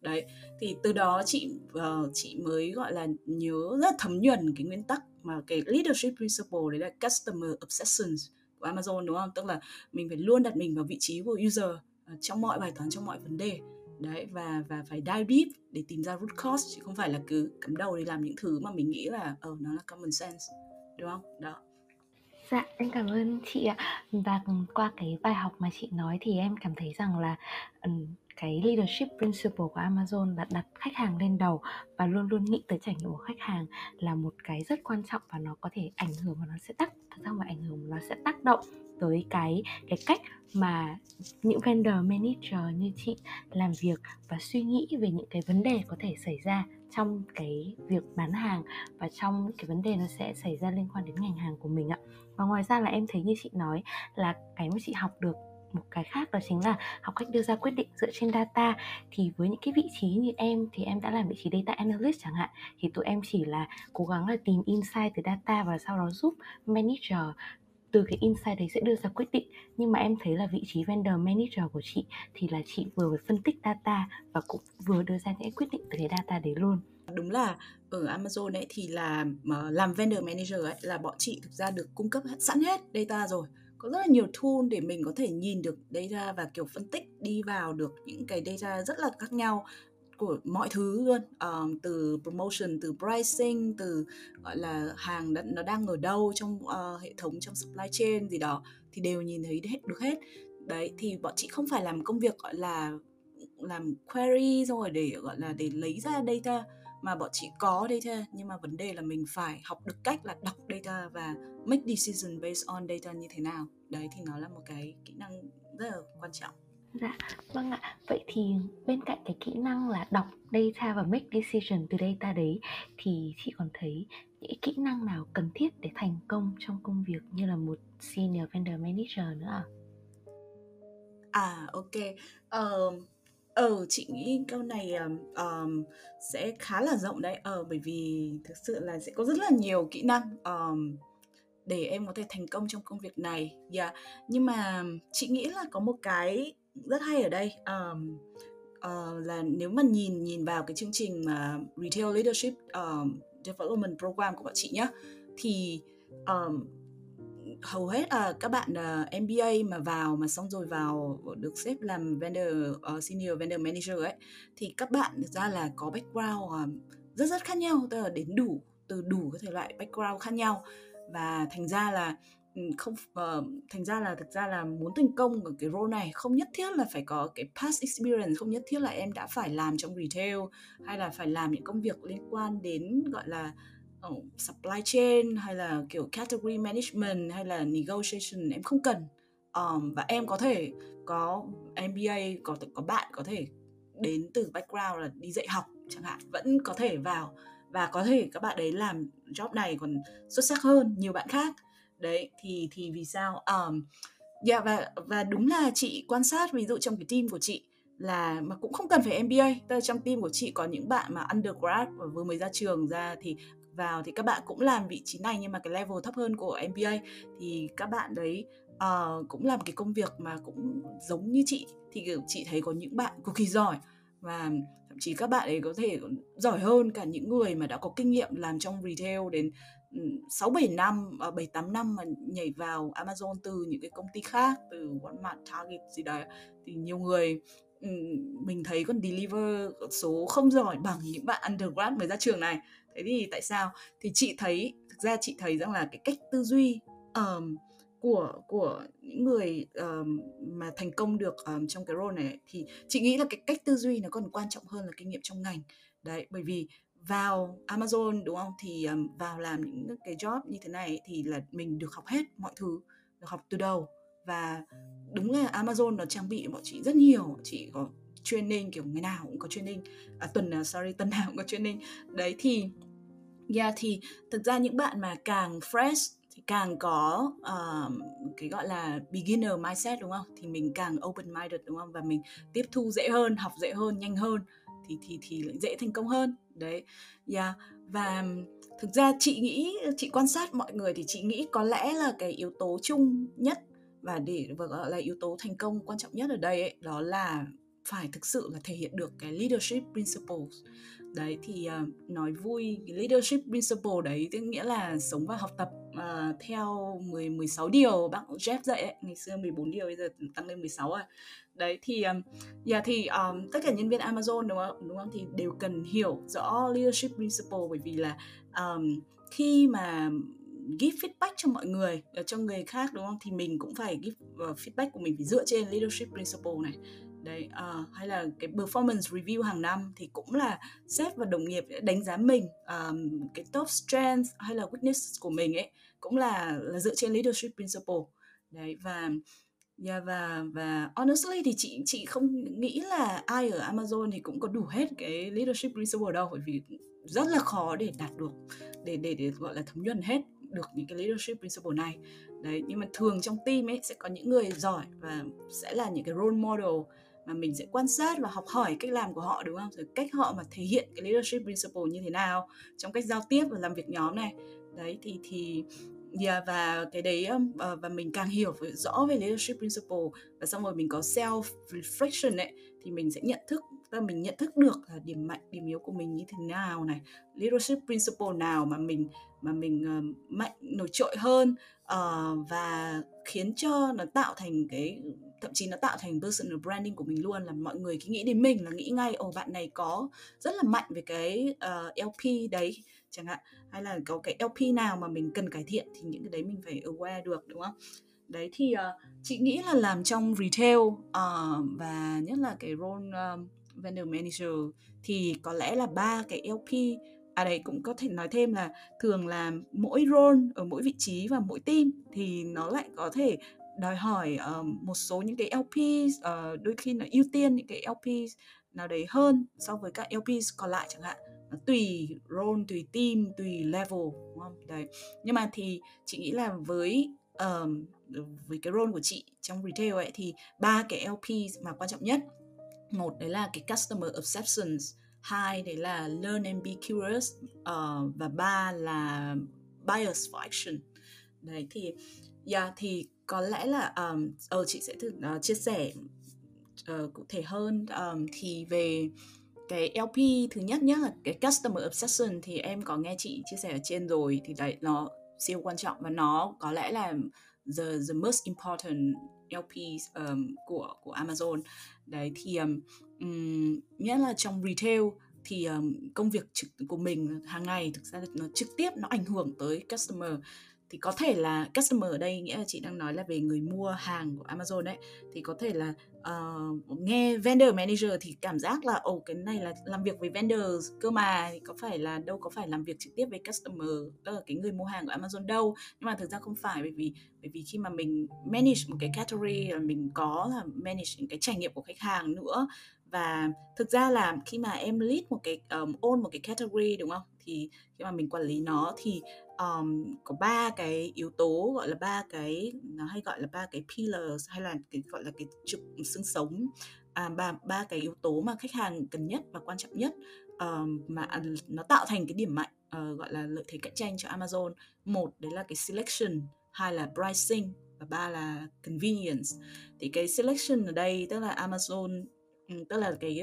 Đấy thì từ đó chị uh, chị mới gọi là nhớ rất thấm nhuần cái nguyên tắc mà cái leadership principle đấy là customer obsession của Amazon đúng không? Tức là mình phải luôn đặt mình vào vị trí của user uh, trong mọi bài toán trong mọi vấn đề. Đấy và và phải dive deep để tìm ra root cause chứ không phải là cứ cắm đầu đi làm những thứ mà mình nghĩ là ờ uh, nó là common sense đúng không đó Dạ, em cảm ơn chị ạ. Và qua cái bài học mà chị nói thì em cảm thấy rằng là cái leadership principle của Amazon là đặt khách hàng lên đầu và luôn luôn nghĩ tới trải nghiệm của khách hàng là một cái rất quan trọng và nó có thể ảnh hưởng và nó sẽ tác thực ra mà ảnh hưởng nó sẽ tác động tới cái cái cách mà những vendor manager như chị làm việc và suy nghĩ về những cái vấn đề có thể xảy ra trong cái việc bán hàng và trong cái vấn đề nó sẽ xảy ra liên quan đến ngành hàng của mình ạ. Và ngoài ra là em thấy như chị nói là cái mà chị học được một cái khác đó chính là học cách đưa ra quyết định dựa trên data. Thì với những cái vị trí như em thì em đã làm vị trí data analyst chẳng hạn, thì tụi em chỉ là cố gắng là tìm insight từ data và sau đó giúp manager từ cái insight đấy sẽ đưa ra quyết định. Nhưng mà em thấy là vị trí vendor manager của chị thì là chị vừa phải phân tích data và cũng vừa đưa ra những quyết định từ cái data đấy luôn. Đúng là ở Amazon ấy thì là ờ, làm vendor manager ấy là bọn chị thực ra được cung cấp sẵn hết data rồi. Có rất là nhiều tool để mình có thể nhìn được data và kiểu phân tích đi vào được những cái data rất là khác nhau của mọi thứ luôn. Um, từ promotion từ pricing từ gọi là hàng đã, nó đang ở đâu trong uh, hệ thống trong supply chain gì đó thì đều nhìn thấy hết được hết. Đấy thì bọn chị không phải làm công việc gọi là làm query rồi để gọi là để lấy ra data mà bọn chị có data. Nhưng mà vấn đề là mình phải học được cách là đọc data và make decision based on data như thế nào. Đấy thì nó là một cái kỹ năng rất là quan trọng. Dạ, vâng ạ. Vậy thì bên cạnh cái kỹ năng là đọc data và make decision từ data đấy thì chị còn thấy những kỹ năng nào cần thiết để thành công trong công việc như là một senior vendor manager nữa ạ? À ok. Ờ ừ, chị nghĩ câu này um, sẽ khá là rộng đấy. Ờ bởi vì thực sự là sẽ có rất là nhiều kỹ năng um, để em có thể thành công trong công việc này. Yeah. Nhưng mà chị nghĩ là có một cái rất hay ở đây. Um, uh, là nếu mà nhìn nhìn vào cái chương trình mà retail leadership um, development program của bọn chị nhé thì um, hầu hết uh, các bạn ờ, uh, MBA mà vào mà xong rồi vào được xếp làm vendor uh, senior vendor manager ấy thì các bạn thực ra là có background uh, rất rất khác nhau. Tức là đến đủ từ đủ các thể loại background khác nhau. Và thành ra là không uh, thành ra là thực ra là muốn thành công ở cái role này không nhất thiết là phải có cái past experience không nhất thiết là em đã phải làm trong retail hay là phải làm những công việc liên quan đến gọi là uh, supply chain hay là kiểu category management hay là negotiation em không cần. Um, và em có thể có MBA có có bạn có thể đến từ background là đi dạy học chẳng hạn vẫn có thể vào và có thể các bạn đấy làm job này còn xuất sắc hơn nhiều bạn khác đấy thì thì vì sao? Um, yeah, và và đúng là chị quan sát ví dụ trong cái team của chị là mà cũng không cần phải MBA tức là trong team của chị có những bạn mà undergrad và vừa mới ra trường ra thì vào thì các bạn cũng làm vị trí này nhưng mà cái level thấp hơn của MBA thì các bạn đấy uh, cũng làm cái công việc mà cũng giống như chị. Thì chị thấy có những bạn cực kỳ giỏi và thậm chí các bạn ấy có thể giỏi hơn cả những người mà đã có kinh nghiệm làm trong retail đến 6 7 năm, 7 à, 8 năm mà nhảy vào Amazon từ những cái công ty khác, từ Walmart, Target gì đấy thì nhiều người mình thấy còn deliver số không giỏi bằng những bạn undergrad mới ra trường này. Thế thì tại sao? Thì chị thấy thực ra chị thấy rằng là cái cách tư duy um, của của những người um, mà thành công được um, trong cái role này thì chị nghĩ là cái cách tư duy nó còn quan trọng hơn là kinh nghiệm trong ngành đấy bởi vì vào Amazon đúng không? Thì um, vào làm những cái job như thế này thì là mình được học hết mọi thứ được học từ đầu. Và đúng là Amazon nó trang bị bọn chị rất nhiều chị có training kiểu ngày nào cũng có training à, tuần nào sorry tuần nào cũng có training. Đấy thì yeah thì thực ra những bạn mà càng fresh thì càng có uh, cái gọi là beginner mindset đúng không? Thì mình càng open minded đúng không? Và mình tiếp thu dễ hơn học dễ hơn nhanh hơn thì thì thì lại dễ thành công hơn đấy yeah. và thực ra chị nghĩ chị quan sát mọi người thì chị nghĩ có lẽ là cái yếu tố chung nhất và để và gọi là yếu tố thành công quan trọng nhất ở đây ấy, đó là phải thực sự là thể hiện được cái leadership principles đấy thì uh, nói vui cái leadership principle đấy tức nghĩa là sống và học tập uh, theo 10 16 điều bác Jeff dạy ấy, ngày xưa 14 điều bây giờ tăng lên 16 rồi. Đấy thì um, yeah, thì um, tất cả nhân viên Amazon đúng không? Đúng không? Thì đều cần hiểu rõ leadership principle bởi vì là um, khi mà give feedback cho mọi người cho người khác đúng không? Thì mình cũng phải give uh, feedback của mình phải dựa trên leadership principle này đấy uh, hay là cái performance review hàng năm thì cũng là sếp và đồng nghiệp đánh giá mình um, cái top strength hay là weakness của mình ấy cũng là là dựa trên leadership principle. Đấy và Yeah, và và honestly thì chị chị không nghĩ là ai ở Amazon thì cũng có đủ hết cái leadership principle đâu bởi vì rất là khó để đạt được để để để gọi là thấm nhuần hết được những cái leadership principle này. Đấy nhưng mà thường trong team ấy sẽ có những người giỏi và sẽ là những cái role model mà mình sẽ quan sát và học hỏi cách làm của họ đúng không? Rồi cách họ mà thể hiện cái leadership principle như thế nào trong cách giao tiếp và làm việc nhóm này. Đấy thì thì yeah, và cái đấy um, và mình càng hiểu rõ về leadership principle và xong rồi mình có self reflection ấy thì mình sẽ nhận thức và mình nhận thức được là điểm mạnh điểm yếu của mình như thế nào này leadership principle nào mà mình mà mình uh, mạnh nổi trội hơn uh, và khiến cho nó tạo thành cái thậm chí nó tạo thành personal branding của mình luôn là mọi người khi nghĩ đến mình là nghĩ ngay ồ bạn này có rất là mạnh về cái ờ, uh, LP đấy chẳng hạn. Hay là có cái LP nào mà mình cần cải thiện thì những cái đấy mình phải aware được đúng không? Đấy thì uh, chị nghĩ là làm trong retail uh, và nhất là cái role um, vendor manager thì có lẽ là ba cái LP à đây cũng có thể nói thêm là thường là mỗi role ở mỗi vị trí và mỗi team thì nó lại có thể đòi hỏi uh, một số những cái LP uh, ờ, đôi khi là ưu tiên những cái LP nào đấy hơn so với các LP còn lại chẳng hạn. Nó tùy role tùy team tùy level đúng không? Đấy. Nhưng mà thì chị nghĩ là với um, với cái role của chị trong retail ấy thì ba cái LP mà quan trọng nhất một đấy là cái customer obsession hai đấy là learn and be curious uh, và ba là bias for action. Đấy thì yeah, thì có lẽ là um, uh, chị sẽ thử uh, chia sẻ uh, cụ thể hơn. Um, thì về cái LP thứ nhất nhá là cái customer obsession thì em có nghe chị chia sẻ ở trên rồi thì đấy nó siêu quan trọng và nó có lẽ là the the most important LP um, của của Amazon. Đấy thì um, nghĩa là trong retail thì um, công việc trực của mình hàng ngày thực ra nó trực tiếp nó ảnh hưởng tới customer thì có thể là customer ở đây nghĩa là chị đang nói là về người mua hàng của Amazon đấy thì có thể là uh, nghe vendor manager thì cảm giác là ồ oh, cái này là làm việc với vendors cơ mà thì có phải là đâu có phải làm việc trực tiếp với customer tức là cái người mua hàng của Amazon đâu? Nhưng mà thực ra không phải bởi vì bởi vì khi mà mình manage một cái category là mình có là manage những cái trải nghiệm của khách hàng nữa. Và thực ra là khi mà em lead một cái um, own một cái category đúng không? Thì khi mà mình quản lý nó thì um, có ba cái yếu tố gọi là ba cái nó hay gọi là ba cái pillars hay là cái gọi là cái trục xương sống. À, ba ba cái yếu tố mà khách hàng cần nhất và quan trọng nhất um, mà à, nó tạo thành cái điểm mạnh uh, gọi là lợi thế cạnh tranh cho Amazon. Một đấy là cái selection. Hai là pricing. Và ba là convenience. Thì cái selection ở đây tức là Amazon ừ, tức là cái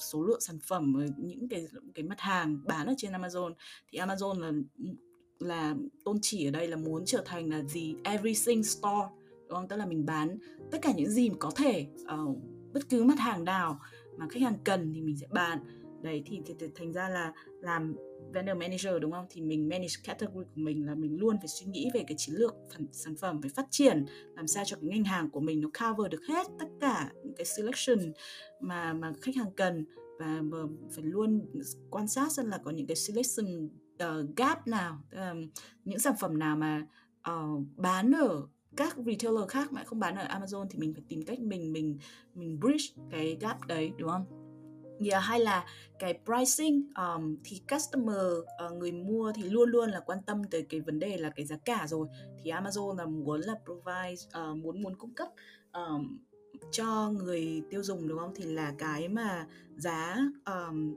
số lượng sản phẩm ờ, những cái cái mặt hàng bán ở trên Amazon. Thì Amazon là ừ, là tôn chỉ ở đây là muốn trở thành là gì everything store đúng không? Tức là mình bán tất cả những gì có thể uh, bất cứ mặt hàng nào mà khách hàng cần thì mình sẽ bán. Đấy thì, thì, thì thành ra là làm vendor manager đúng không? Thì mình manage category của mình là mình luôn phải suy nghĩ về cái chiến lược phần sản phẩm phải phát triển làm sao cho cái ngành hàng của mình nó cover được hết tất cả những cái selection mà mà khách hàng cần. Và phải luôn quan sát xem là có những cái selection uh, gap nào um, những sản phẩm nào mà uh, bán ở các retailer khác mà không bán ở Amazon thì mình phải tìm cách mình mình mình bridge cái gap đấy đúng không? Yeah, hay là cái pricing um, thì customer uh, người mua thì luôn luôn là quan tâm tới cái vấn đề là cái giá cả rồi. Thì Amazon là muốn là provide uh, muốn muốn cung cấp um, cho người tiêu dùng đúng không? Thì là cái mà giá um,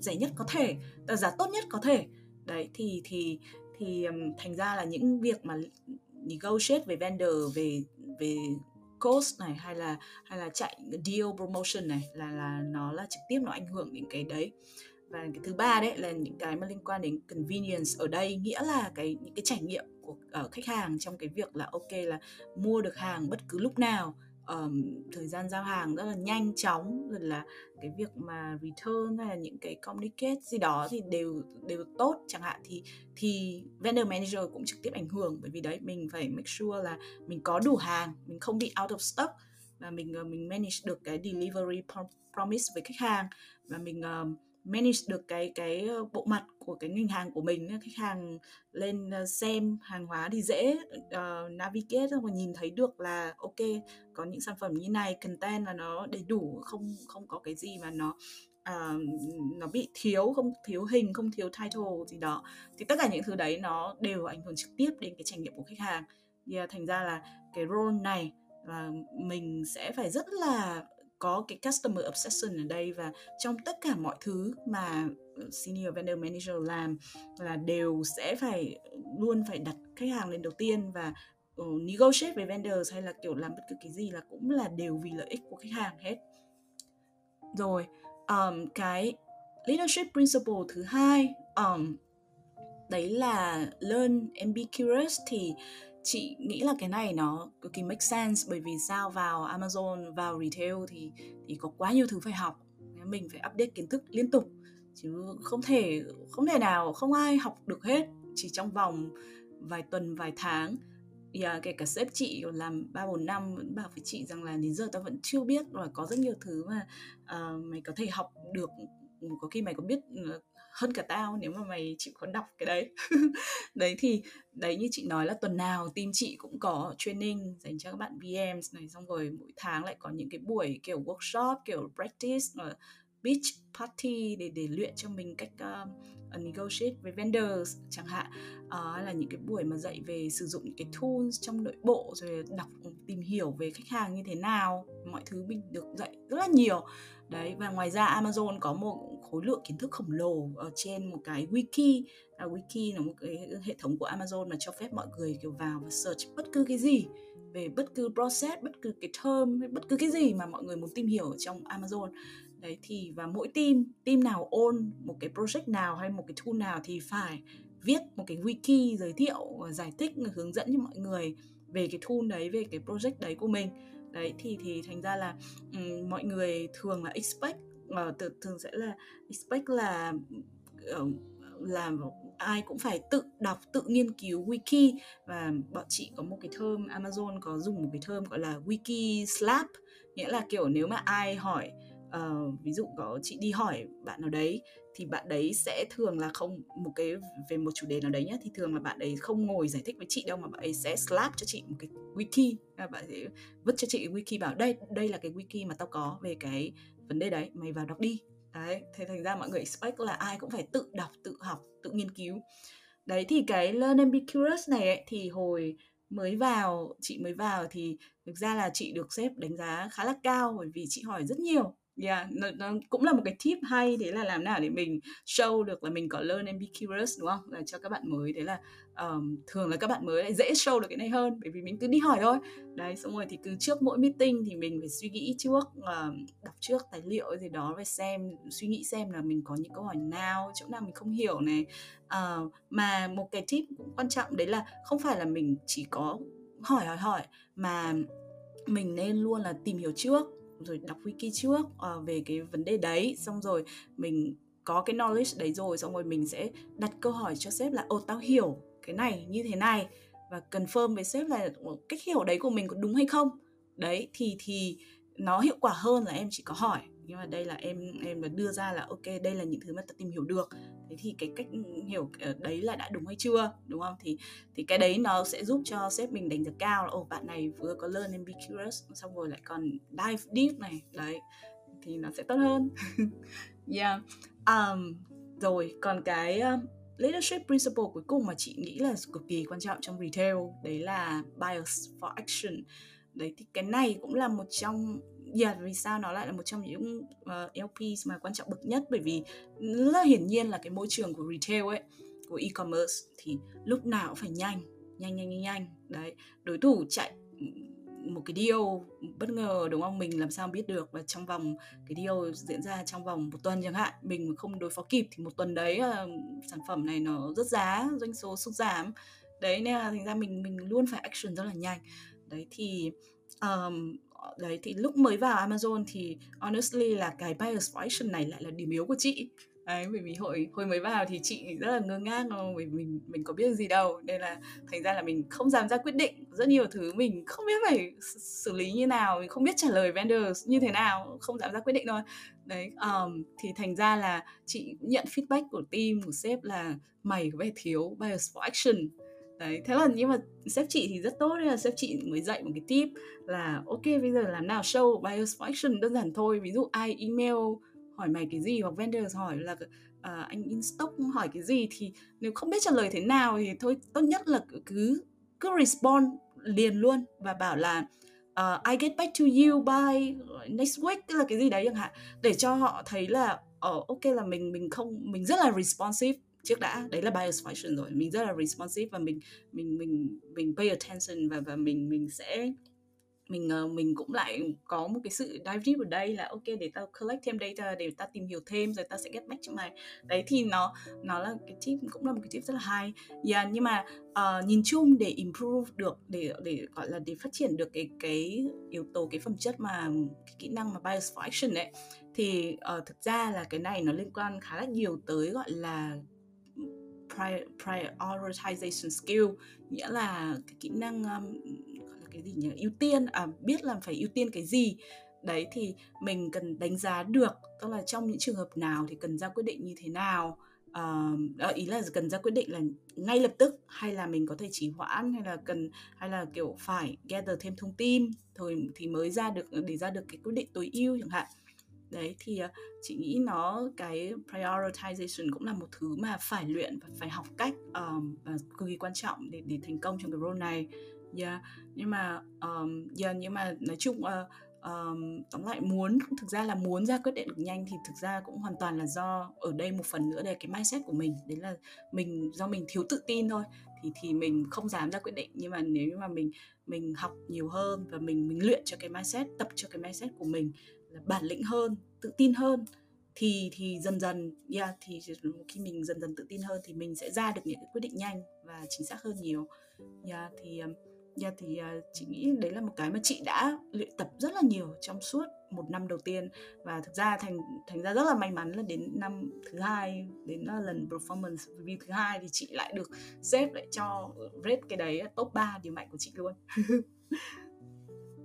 rẻ nhất có thể giá tốt nhất có thể đấy thì thì thì thành ra là những việc mà negotiate về vendor về về cost này hay là hay là chạy deal promotion này là là nó là trực tiếp nó ảnh hưởng đến cái đấy. Và cái thứ ba đấy là những cái mà liên quan đến convenience ở đây nghĩa là cái những cái trải nghiệm của uh, khách hàng trong cái việc là ok là mua được hàng bất cứ lúc nào um, thời gian giao hàng rất là nhanh chóng rồi là cái việc mà return hay là những cái communicate gì đó thì đều đều tốt. Chẳng hạn thì thì vendor manager cũng trực tiếp ảnh hưởng bởi vì đấy mình phải make sure là mình có đủ hàng mình không bị out of stock và mình ờ, mình manage được cái delivery promise với khách hàng. Và mình um, manage được cái cái ờ, bộ mặt của cái ngành hàng của mình khách hàng lên ờ, xem hàng hóa thì dễ uh, navigate và nhìn thấy được là ok có những sản phẩm như này content là nó đầy đủ không không có cái gì mà nó uh, nó bị thiếu không thiếu hình không thiếu title gì đó. Thì tất cả những thứ đấy nó đều ảnh hưởng trực tiếp đến cái trải nghiệm của khách hàng. Yeah, thành ra là cái role này là mình sẽ phải rất là có cái customer obsession ở đây và trong tất cả mọi thứ mà senior vendor manager làm là đều sẽ phải luôn phải đặt khách hàng lên đầu tiên và uh, negotiate với vendors hay là kiểu làm bất cứ cái gì là cũng là đều vì lợi ích của khách hàng hết. Rồi um, cái leadership principle thứ hai um, đấy là learn and be curious thì chị nghĩ là cái này nó cực kỳ make sense bởi vì sao vào Amazon vào retail thì thì có quá nhiều thứ phải học. Mình phải update kiến thức liên tục chứ không thể không thể nào không ai học được hết. Chỉ trong vòng vài tuần vài tháng yeah, kể cả sếp chị làm ba bốn năm vẫn bảo với chị rằng là đến giờ tao vẫn chưa biết và có rất nhiều thứ mà uh, mày có thể học được. Có khi mày có biết ờ, hơn cả tao nếu mà mày chịu có đọc cái đấy. Đấy thì đấy như chị nói là tuần nào team chị cũng có training dành cho các bạn VMs này xong rồi mỗi tháng lại có những cái buổi kiểu workshop kiểu practice ờ, beach party để để luyện cho mình cách uh, negotiate với vendors chẳng hạn. Uh, là những cái buổi mà dạy về sử dụng những cái tools trong nội bộ rồi đọc ừ, tìm hiểu về khách hàng như thế nào mọi thứ mình được dạy rất là nhiều đấy và ngoài ra Amazon có một khối lượng kiến thức khổng lồ ở trên một cái wiki. À, wiki là một cái hệ thống của Amazon mà cho phép mọi người kiểu vào và search bất cứ cái gì về bất cứ process bất cứ cái term bất cứ cái gì mà mọi người muốn tìm hiểu trong Amazon. Đấy thì và mỗi team team nào ôn một cái project nào hay một cái tool nào thì phải viết một cái wiki giới thiệu giải thích hướng dẫn cho mọi người về cái tool đấy về cái project đấy của mình. Đấy thì thì thành ra là um, mọi người thường là expect uh, thường sẽ là expect là uh, là ai cũng phải tự đọc tự nghiên cứu wiki. Và bọn chị có một cái thơm Amazon có dùng một cái thơm gọi là wiki slap. Nghĩa là kiểu nếu mà ai hỏi uh, ví dụ có chị đi hỏi bạn nào đấy thì bạn đấy sẽ thường là không một cái về một chủ đề nào đấy nhá thì thường là bạn ấy không ngồi giải thích với chị đâu mà bạn ấy sẽ slap cho chị một cái wiki à, bạn sẽ vứt cho chị cái wiki bảo đây đây là cái wiki mà tao có về cái vấn đề đấy mày vào đọc đi. Đấy thế thành ra mọi người expect là ai cũng phải tự đọc tự học tự nghiên cứu. Đấy thì cái learn and be curious này ấy, thì hồi mới vào chị mới vào thì thực ra là chị được sếp đánh giá khá là cao bởi vì chị hỏi rất nhiều. Yeah, nó, nó cũng là một cái tip hay đấy là làm nào để mình show được là mình có learn and be curious đúng không? Là cho các bạn mới đấy là um, thường là các bạn mới lại dễ show được cái này hơn bởi vì mình cứ đi hỏi thôi. Đấy, xong rồi thì cứ trước mỗi meeting thì mình phải suy nghĩ trước um, đọc trước tài liệu gì đó và xem suy nghĩ xem là mình có những câu hỏi nào, chỗ nào mình không hiểu này. Uh, mà một cái tip cũng quan trọng đấy là không phải là mình chỉ có hỏi hỏi hỏi mà mình nên luôn là tìm hiểu trước rồi đọc wiki trước uh, về cái vấn đề đấy. Xong rồi mình có cái knowledge đấy rồi xong rồi mình sẽ đặt câu hỏi cho sếp là ồ tao hiểu cái này như thế này và confirm với sếp là cách hiểu đấy của mình có đúng hay không? Đấy thì thì nó hiệu quả hơn là em chỉ có hỏi. Nhưng mà đây là em em đưa ra là ok đây là những thứ mà ta tìm hiểu được thế thì cái cách ừ, hiểu ờ, đấy là đã đúng hay chưa đúng không? Thì thì cái đấy nó sẽ giúp cho sếp mình đánh giá cao là ồ bạn này vừa có learn and be curious xong rồi lại còn dive deep này. Đấy thì nó sẽ tốt hơn. Yeah. Um, rồi còn cái um, leadership principle cuối cùng mà chị nghĩ là cực kỳ quan trọng trong retail đấy là bias for action. Đấy thì cái này cũng là một trong yeah, vì sao nó lại là một trong những ờ, uh, LPs mà quan trọng bậc nhất? Bởi vì rất là hiển nhiên là cái môi trường của retail ấy của e-commerce thì lúc nào cũng phải nhanh nhanh nhanh nhanh nhanh. Đấy đối thủ chạy một cái deal bất ngờ đúng không? Mình làm sao biết được? Và trong vòng cái deal diễn ra trong vòng một tuần chẳng hạn mình không đối phó kịp thì một tuần đấy uh, sản phẩm này nó rất giá doanh số sụt giảm. Đấy nên là thành ra mình mình luôn phải action rất là nhanh. Đấy thì um, đấy thì lúc mới vào Amazon thì honestly là cái bias for này lại là điểm yếu của chị. Đấy bởi vì hồi hồi mới vào thì chị rất là ngơ ngác bởi mình mình có biết gì đâu. Nên là thành ra là mình không dám ra quyết định. Rất nhiều thứ mình không biết phải xử lý như nào mình không biết trả lời vendors như thế nào không dám ra quyết định thôi. Đấy um, thì thành ra là chị nhận feedback của team của sếp là mày có vẻ thiếu bias for action đấy thế là nhưng mà sếp chị thì rất tốt nên là sếp chị mới dạy một cái tip là ok bây giờ làm nào show bias for đơn giản thôi ví dụ ai email hỏi mày cái gì hoặc vendors hỏi là uh, anh in stock hỏi cái gì thì nếu không biết trả lời thế nào thì thôi tốt nhất là cứ cứ respond liền luôn và bảo là uh, I get back to you by next week. Tức là cái gì đấy chẳng hạn để cho họ thấy là uh, ok là mình mình không mình rất là responsive trước đã đấy là bias function rồi. Mình rất là responsive và mình mình mình mình pay attention và và mình mình sẽ mình ờ, mình cũng lại có một cái sự dive deep ở đây là ok để tao collect thêm data để ta tìm hiểu thêm rồi ta sẽ get back cho mày. Đấy thì nó nó là cái tip cũng là một cái tip rất là hay. Yeah, nhưng mà uh, nhìn chung để improve được để để gọi là để phát triển được cái cái yếu tố cái phẩm chất mà cái kỹ năng mà bias for action đấy thì uh, thực ra là cái này nó liên quan khá là nhiều tới gọi là prioritization skill nghĩa là cái kỹ năng um, gọi là cái gì nhỉ ưu tiên à biết là phải ưu tiên cái gì. Đấy thì mình cần đánh giá được tức là trong những trường hợp nào thì cần ra quyết định như thế nào uh, ý là cần ra quyết định là ngay lập tức hay là mình có thể trì hoãn hay là cần hay là kiểu phải gather thêm thông tin thôi thì mới ra được để ra được cái quyết định tối ưu chẳng hạn đấy thì ờ, chị nghĩ nó cái prioritization cũng là một thứ mà phải luyện và phải học cách um, và cực kỳ quan trọng để để thành công trong cái role này. Yeah nhưng mà um, yeah nhưng mà nói chung uh, um, tóm lại muốn thực ra là muốn ra quyết định được nhanh thì thực ra cũng hoàn toàn là do ở đây một phần nữa là cái mindset của mình. Đấy là mình do mình thiếu tự tin thôi thì thì mình không dám ra quyết định. Nhưng mà nếu như mà mình mình học nhiều hơn và mình mình luyện cho cái mindset tập cho cái mindset của mình là bản lĩnh hơn tự tin hơn thì thì dần dần yeah thì khi mình dần dần tự tin hơn thì mình sẽ ra được những cái quyết định nhanh và chính xác hơn nhiều. Yeah thì um, yeah, thì uh, chị nghĩ đấy là một cái mà chị đã luyện tập rất là nhiều trong suốt một năm đầu tiên. Và thực ra thành thành ra rất là may mắn là đến năm thứ hai đến uh, lần performance review thứ hai thì chị lại được xếp lại cho rate cái đấy à, top 3 điểm mạnh của chị luôn.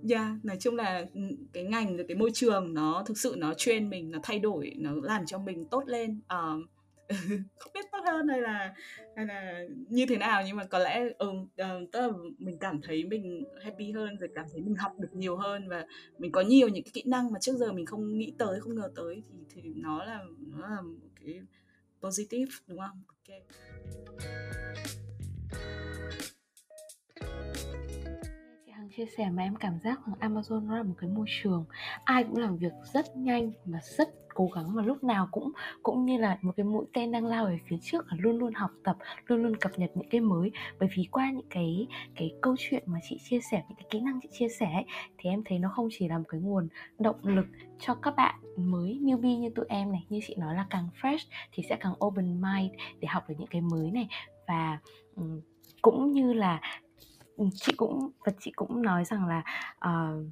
yeah, nói chung là ừ, cái ngành rồi cái môi trường nó thực sự nó train mình nó thay đổi nó làm cho mình tốt lên um, không biết tốt hơn hay là hay là như thế nào nhưng mà có lẽ ừ, uh, tức là mình cảm thấy mình happy hơn rồi cảm thấy mình học được nhiều hơn và mình có nhiều những cái kỹ năng mà trước giờ mình không nghĩ tới không ngờ tới thì thì nó là nó là một cái positive đúng không? Okay. Chia sẻ mà em cảm giác rằng Amazon nó là một cái môi trường ai cũng làm việc rất nhanh và rất cố gắng và lúc nào cũng cũng như là một cái mũi tên đang lao về phía trước và luôn luôn học tập luôn luôn cập nhật những cái mới. Bởi vì qua những cái cái câu chuyện mà chị chia sẻ những cái kỹ năng chị chia sẻ ấy, thì em thấy nó không chỉ là một cái nguồn động lực cho các bạn mới newbie như tụi em này như chị nói là càng fresh thì sẽ càng open mind để học được những cái mới này. Và um, cũng như là chị cũng và chị cũng nói rằng là uh,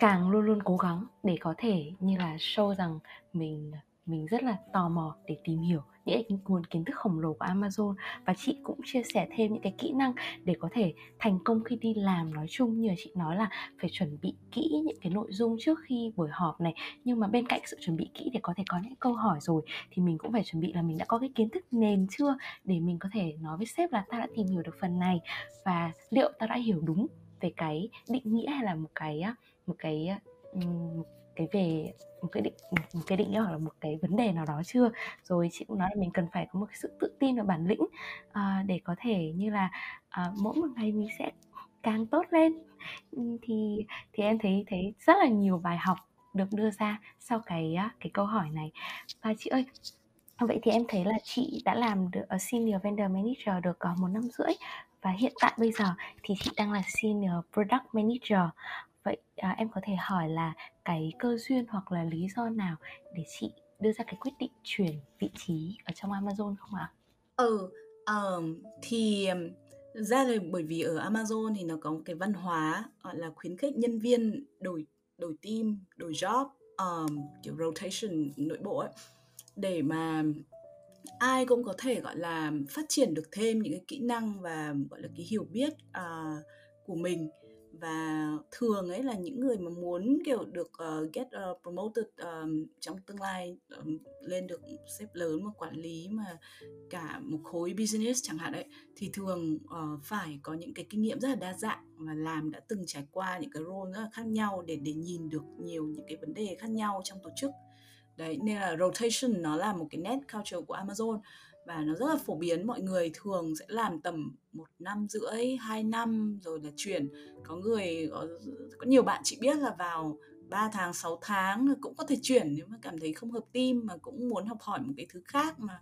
càng luôn luôn cố gắng để có thể như là show rằng mình mình rất là tò mò để tìm hiểu những cái nguồn kiến thức khổng lồ của Amazon. Và chị cũng chia sẻ thêm những cái kỹ năng để có thể thành công khi đi làm. Nói chung như là chị nói là phải chuẩn bị kỹ những cái nội dung trước khi buổi họp này. Nhưng mà bên cạnh sự chuẩn bị kỹ để có thể có những câu hỏi rồi, thì mình cũng phải chuẩn bị là mình đã có cái kiến thức nền chưa? Để mình có thể nói với sếp là ta đã tìm hiểu được phần này. Và liệu ta đã hiểu đúng về cái định nghĩa hay là một cái một cái một cái về một cái định một cái định nghĩa hoặc là một cái vấn đề nào đó chưa? Rồi chị cũng nói là mình cần phải có một cái sự tự tin và bản lĩnh uh, để có thể như là uh, mỗi một ngày mình sẽ càng tốt lên. Ừ, thì thì em thấy thấy rất là nhiều bài học được đưa ra sau cái cái câu hỏi này. Và chị ơi vậy thì em thấy là chị đã làm được ở senior vendor manager được có một năm rưỡi và hiện tại bây giờ thì chị đang là senior product manager. Vậy à, em có thể hỏi là cái cơ duyên hoặc là lý do nào để chị đưa ra cái quyết định chuyển vị trí ở trong Amazon không ạ? Ừ, um, thì ra là bởi vì ở Amazon thì nó có một cái văn hóa gọi là khuyến khích nhân viên đổi đổi team, đổi job, um, kiểu rotation nội bộ ấy để mà ai cũng có thể gọi là phát triển được thêm những cái kỹ năng và gọi là cái hiểu biết uh, của mình và thường ấy là những người mà muốn kiểu được uh, get uh, promoted um, trong tương lai um, lên được sếp lớn mà quản lý mà cả một khối business chẳng hạn đấy thì thường uh, phải có những cái kinh nghiệm rất là đa dạng và làm đã từng trải qua những cái role rất là khác nhau để để nhìn được nhiều những cái vấn đề khác nhau trong tổ chức. Đấy nên là rotation nó là một cái nét culture của Amazon và nó rất là phổ biến mọi người thường sẽ làm tầm một năm rưỡi hai năm rồi là chuyển. Có người có, có nhiều bạn chị biết là vào 3 tháng 6 tháng cũng có thể chuyển nếu mà cảm thấy không hợp tim mà cũng muốn học hỏi một cái thứ khác mà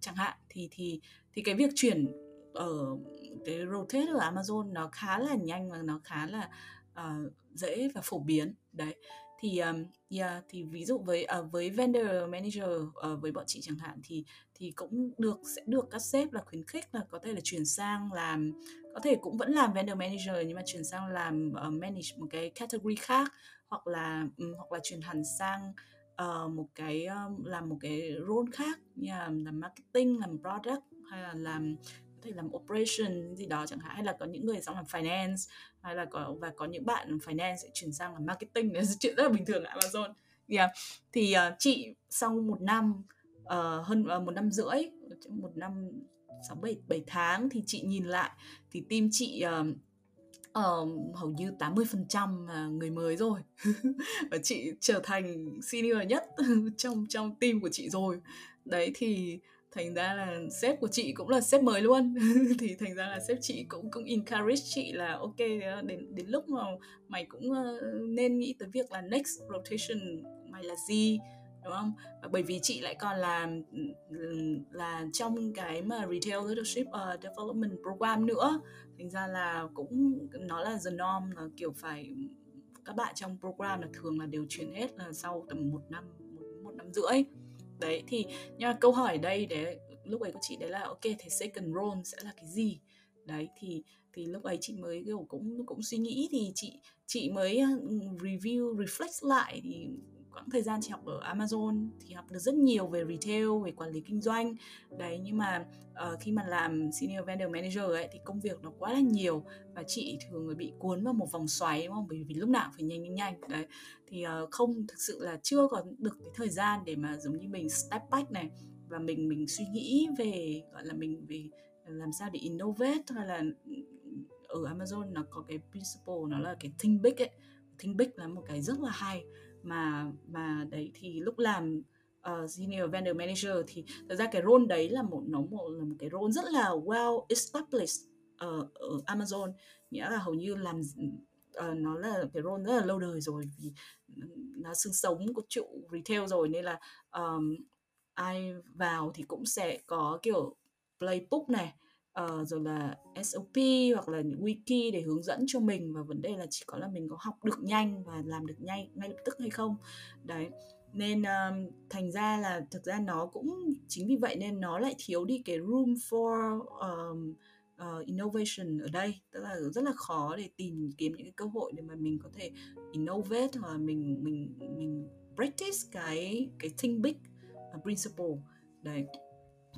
chẳng hạn. Thì thì thì cái việc chuyển ở cái rotate ở Amazon nó khá là nhanh và nó khá là uh, dễ và phổ biến. Đấy. Thì um, yeah thì ví dụ với uh, với vendor manager uh, với bọn chị chẳng hạn thì thì cũng được sẽ được các sếp là khuyến khích là có thể là chuyển sang làm có thể cũng vẫn làm vendor manager nhưng mà chuyển sang làm uh, manage một cái category khác hoặc là um, hoặc là chuyển hẳn sang uh, một cái um, làm một cái role khác như là làm marketing làm product hay là làm có thể làm operation gì đó chẳng hạn. Hay là có những người sang làm finance hay là có và có những bạn finance sẽ chuyển sang làm marketing. Là chuyện rất là bình thường ở Amazon. Yeah. thì uh, chị sau một năm uh, hơn uh, một năm rưỡi một năm sáu bảy bảy tháng thì chị nhìn lại thì tim chị uh, uh, hầu như 80% người mới rồi. Và chị trở thành senior nhất trong trong team của chị rồi. Đấy thì thành ra là sếp của chị cũng là sếp mới luôn. Thì thành ra là sếp chị cũng cũng encourage chị là ok đến đến lúc mà mày cũng uh, nên nghĩ tới việc là next rotation mày là gì đúng không? Bởi vì chị lại còn là là trong cái mà retail leadership uh, development program nữa. Thành ra là cũng nó là the norm là kiểu phải các bạn trong program là thường là đều chuyển hết là sau tầm một năm một, một năm rưỡi. Đấy thì nhưng mà câu hỏi ở đây để lúc ấy của chị đấy là ok thì second role sẽ là cái gì? Đấy thì thì lúc ấy chị mới kiểu cũng cũng suy nghĩ thì chị chị mới ừ, review reflect lại thì quãng thời gian chị học ở Amazon thì học được rất nhiều về retail về quản lý kinh doanh. Đấy nhưng mà uh, khi mà làm senior vendor manager ấy thì công việc nó quá là nhiều và chị thường bị cuốn vào một vòng xoáy đúng không? Bởi vì lúc nào phải nhanh nhanh nhanh. Đấy thì uh, không thực sự là chưa có được cái thời gian để mà giống như mình step back này và mình mình suy nghĩ về gọi là mình về làm sao để innovate hay là ừ, ở Amazon nó có cái principle nó là cái think big ấy. Think big là một cái rất là hay mà mà đấy thì lúc làm uh, senior vendor manager thì thật ra cái role đấy là một nó một là một cái role rất là well established uh, ở Amazon. Nghĩa là hầu như làm uh, nó là cái role rất là lâu đời rồi vì nó xương sống của trụ retail rồi. Nên là um, ai vào thì cũng sẽ có kiểu playbook này uh, rồi là SOP hoặc là những wiki để hướng dẫn cho mình và vấn đề là chỉ có là mình có học được nhanh và làm được nhanh ngay lập tức hay không. Đấy nên um, thành ra là thực ra nó cũng chính vì vậy nên nó lại thiếu đi cái room for um, uh, innovation ở đây. Tức là rất là khó để tìm kiếm những cái cơ hội để mà mình có thể innovate hoặc là mình mình mình practice cái cái think big uh, principle. Đấy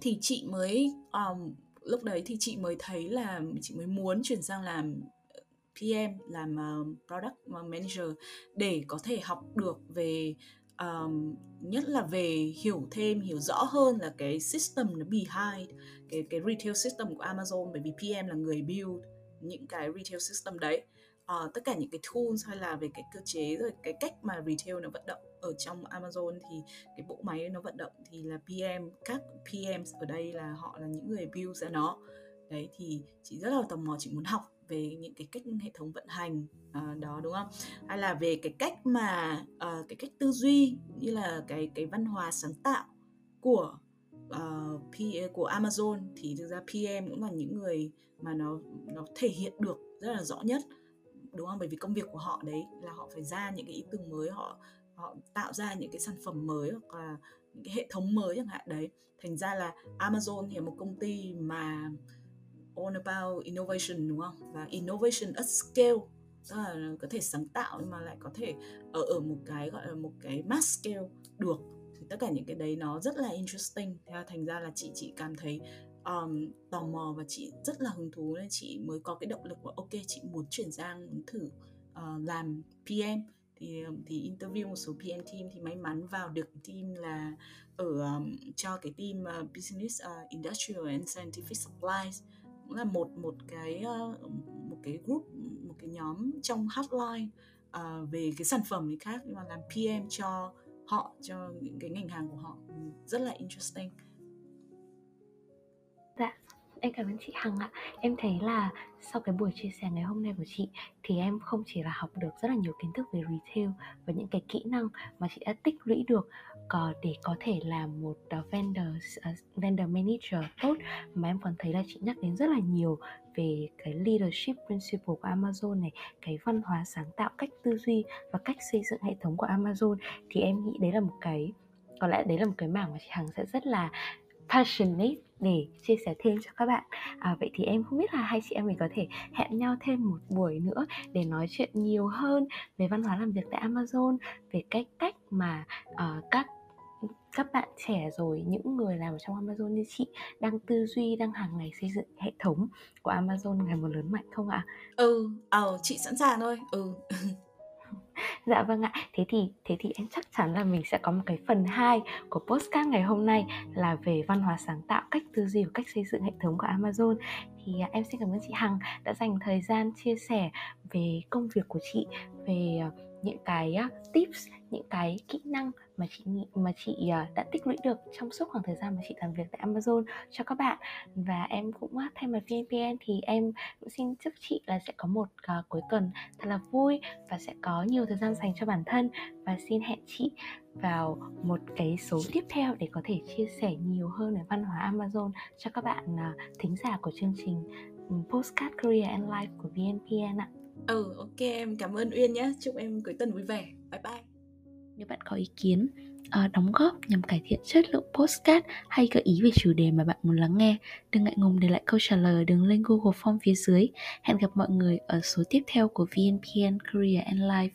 thì chị mới um, lúc đấy thì chị mới thấy là chị mới muốn chuyển sang làm ờ, PM làm uh, product ờ, manager để có thể học được về um, nhất là về hiểu thêm hiểu rõ hơn là cái system nó behind cái cái retail system của Amazon. Bởi vì PM là người build những cái retail system đấy uh, tất cả những cái tools hay là về cái cơ chế rồi cái cách mà retail nó vận động ở trong Amazon thì cái bộ máy nó vận động thì là PM các PM ở đây là họ là những người build ra nó. Đấy thì chị rất là tò mò chị muốn học về những cái cách hệ thống vận hành uh, đó đúng không? Hay là về cái cách mà uh, cái cách tư duy như là cái cái văn hóa sáng tạo của uh, P, của Amazon thì thực ra PM cũng là những người mà nó nó thể hiện được rất là rõ nhất đúng không? Bởi vì công việc của họ đấy là họ phải ra những cái ý tưởng mới, họ họ tạo ra những cái sản phẩm mới hoặc là những cái hệ thống mới chẳng hạn, đấy. Thành ra là Amazon thì là một công ty mà all about innovation, đúng không? Và innovation at scale. Tức là có thể sáng tạo nhưng mà lại có thể ở ở một cái gọi là một cái mass scale được. Thì tất cả những cái đấy nó rất là interesting. Thế thành ra là chị chị cảm thấy um, tò mò và chị rất là hứng thú nên chị mới có cái động lực và ok chị muốn chuyển sang muốn thử uh, làm PM thì thì interview một số PM team thì may mắn vào được team là ở um, cho cái team uh, business uh, industrial and scientific supplies. Cũng là một một cái uh, một cái group một cái nhóm trong hotline uh, về cái sản phẩm gì khác nhưng mà làm PM cho họ cho những cái ngành hàng của họ. Rất là interesting em cảm ơn chị Hằng ạ. Em thấy là sau cái buổi chia sẻ ngày hôm nay của chị thì em không chỉ là học được rất là nhiều kiến thức về retail và những cái kỹ năng mà chị đã tích lũy được có để có thể làm một à, vendor uh, vendor manager tốt mà em còn thấy là chị nhắc đến rất là nhiều về cái leadership principle của Amazon này, cái văn hóa sáng tạo, cách tư duy và cách xây dựng hệ thống của Amazon thì em nghĩ đấy là một cái có lẽ đấy là một cái mảng mà chị Hằng sẽ rất là passionate để chia sẻ thêm cho các bạn à, vậy thì em không biết là hai chị em mình có thể hẹn nhau thêm một buổi nữa để nói chuyện nhiều hơn về văn hóa làm việc tại Amazon về cách cách mà uh, các các bạn trẻ rồi những người làm ở trong Amazon như chị đang tư duy đang hàng ngày xây dựng hệ thống của Amazon ngày một lớn mạnh không ạ? Ừ, ờ chị sẵn sàng thôi. Ừ. dạ vâng ạ. Thế thì thế thì em chắc chắn là mình sẽ có một cái phần 2 của postcard ngày hôm nay là về văn hóa sáng tạo, cách tư duy và cách xây dựng hệ thống của Amazon. Thì à, em xin cảm ơn chị Hằng đã dành thời gian chia sẻ về công việc của chị, về à, những cái à, tips những cái kỹ năng mà chị mà chị ờ, đã tích lũy được trong suốt khoảng thời gian mà chị làm việc tại Amazon cho các bạn và em cũng ờ, thay mặt VPN thì em cũng xin chúc chị là sẽ có một uh, cuối tuần thật là vui và sẽ có nhiều thời gian dành cho bản thân và xin hẹn chị vào một cái số tiếp theo để có thể chia sẻ nhiều hơn về văn hóa Amazon cho các bạn uh, thính giả của chương trình ừ, Postcard Career and Life của VNPN ạ. Ừ, ok em cảm ơn Uyên nhé. Chúc em cuối tuần vui vẻ. Bye bye. Nếu bạn có ý kiến, uh, đóng góp nhằm cải thiện chất lượng postcard hay gợi ý về chủ đề mà bạn muốn lắng nghe, đừng ngại ngùng để lại câu trả lời ở đường link Google Form phía dưới. Hẹn gặp mọi người ở số tiếp theo của VNPN Career and Life.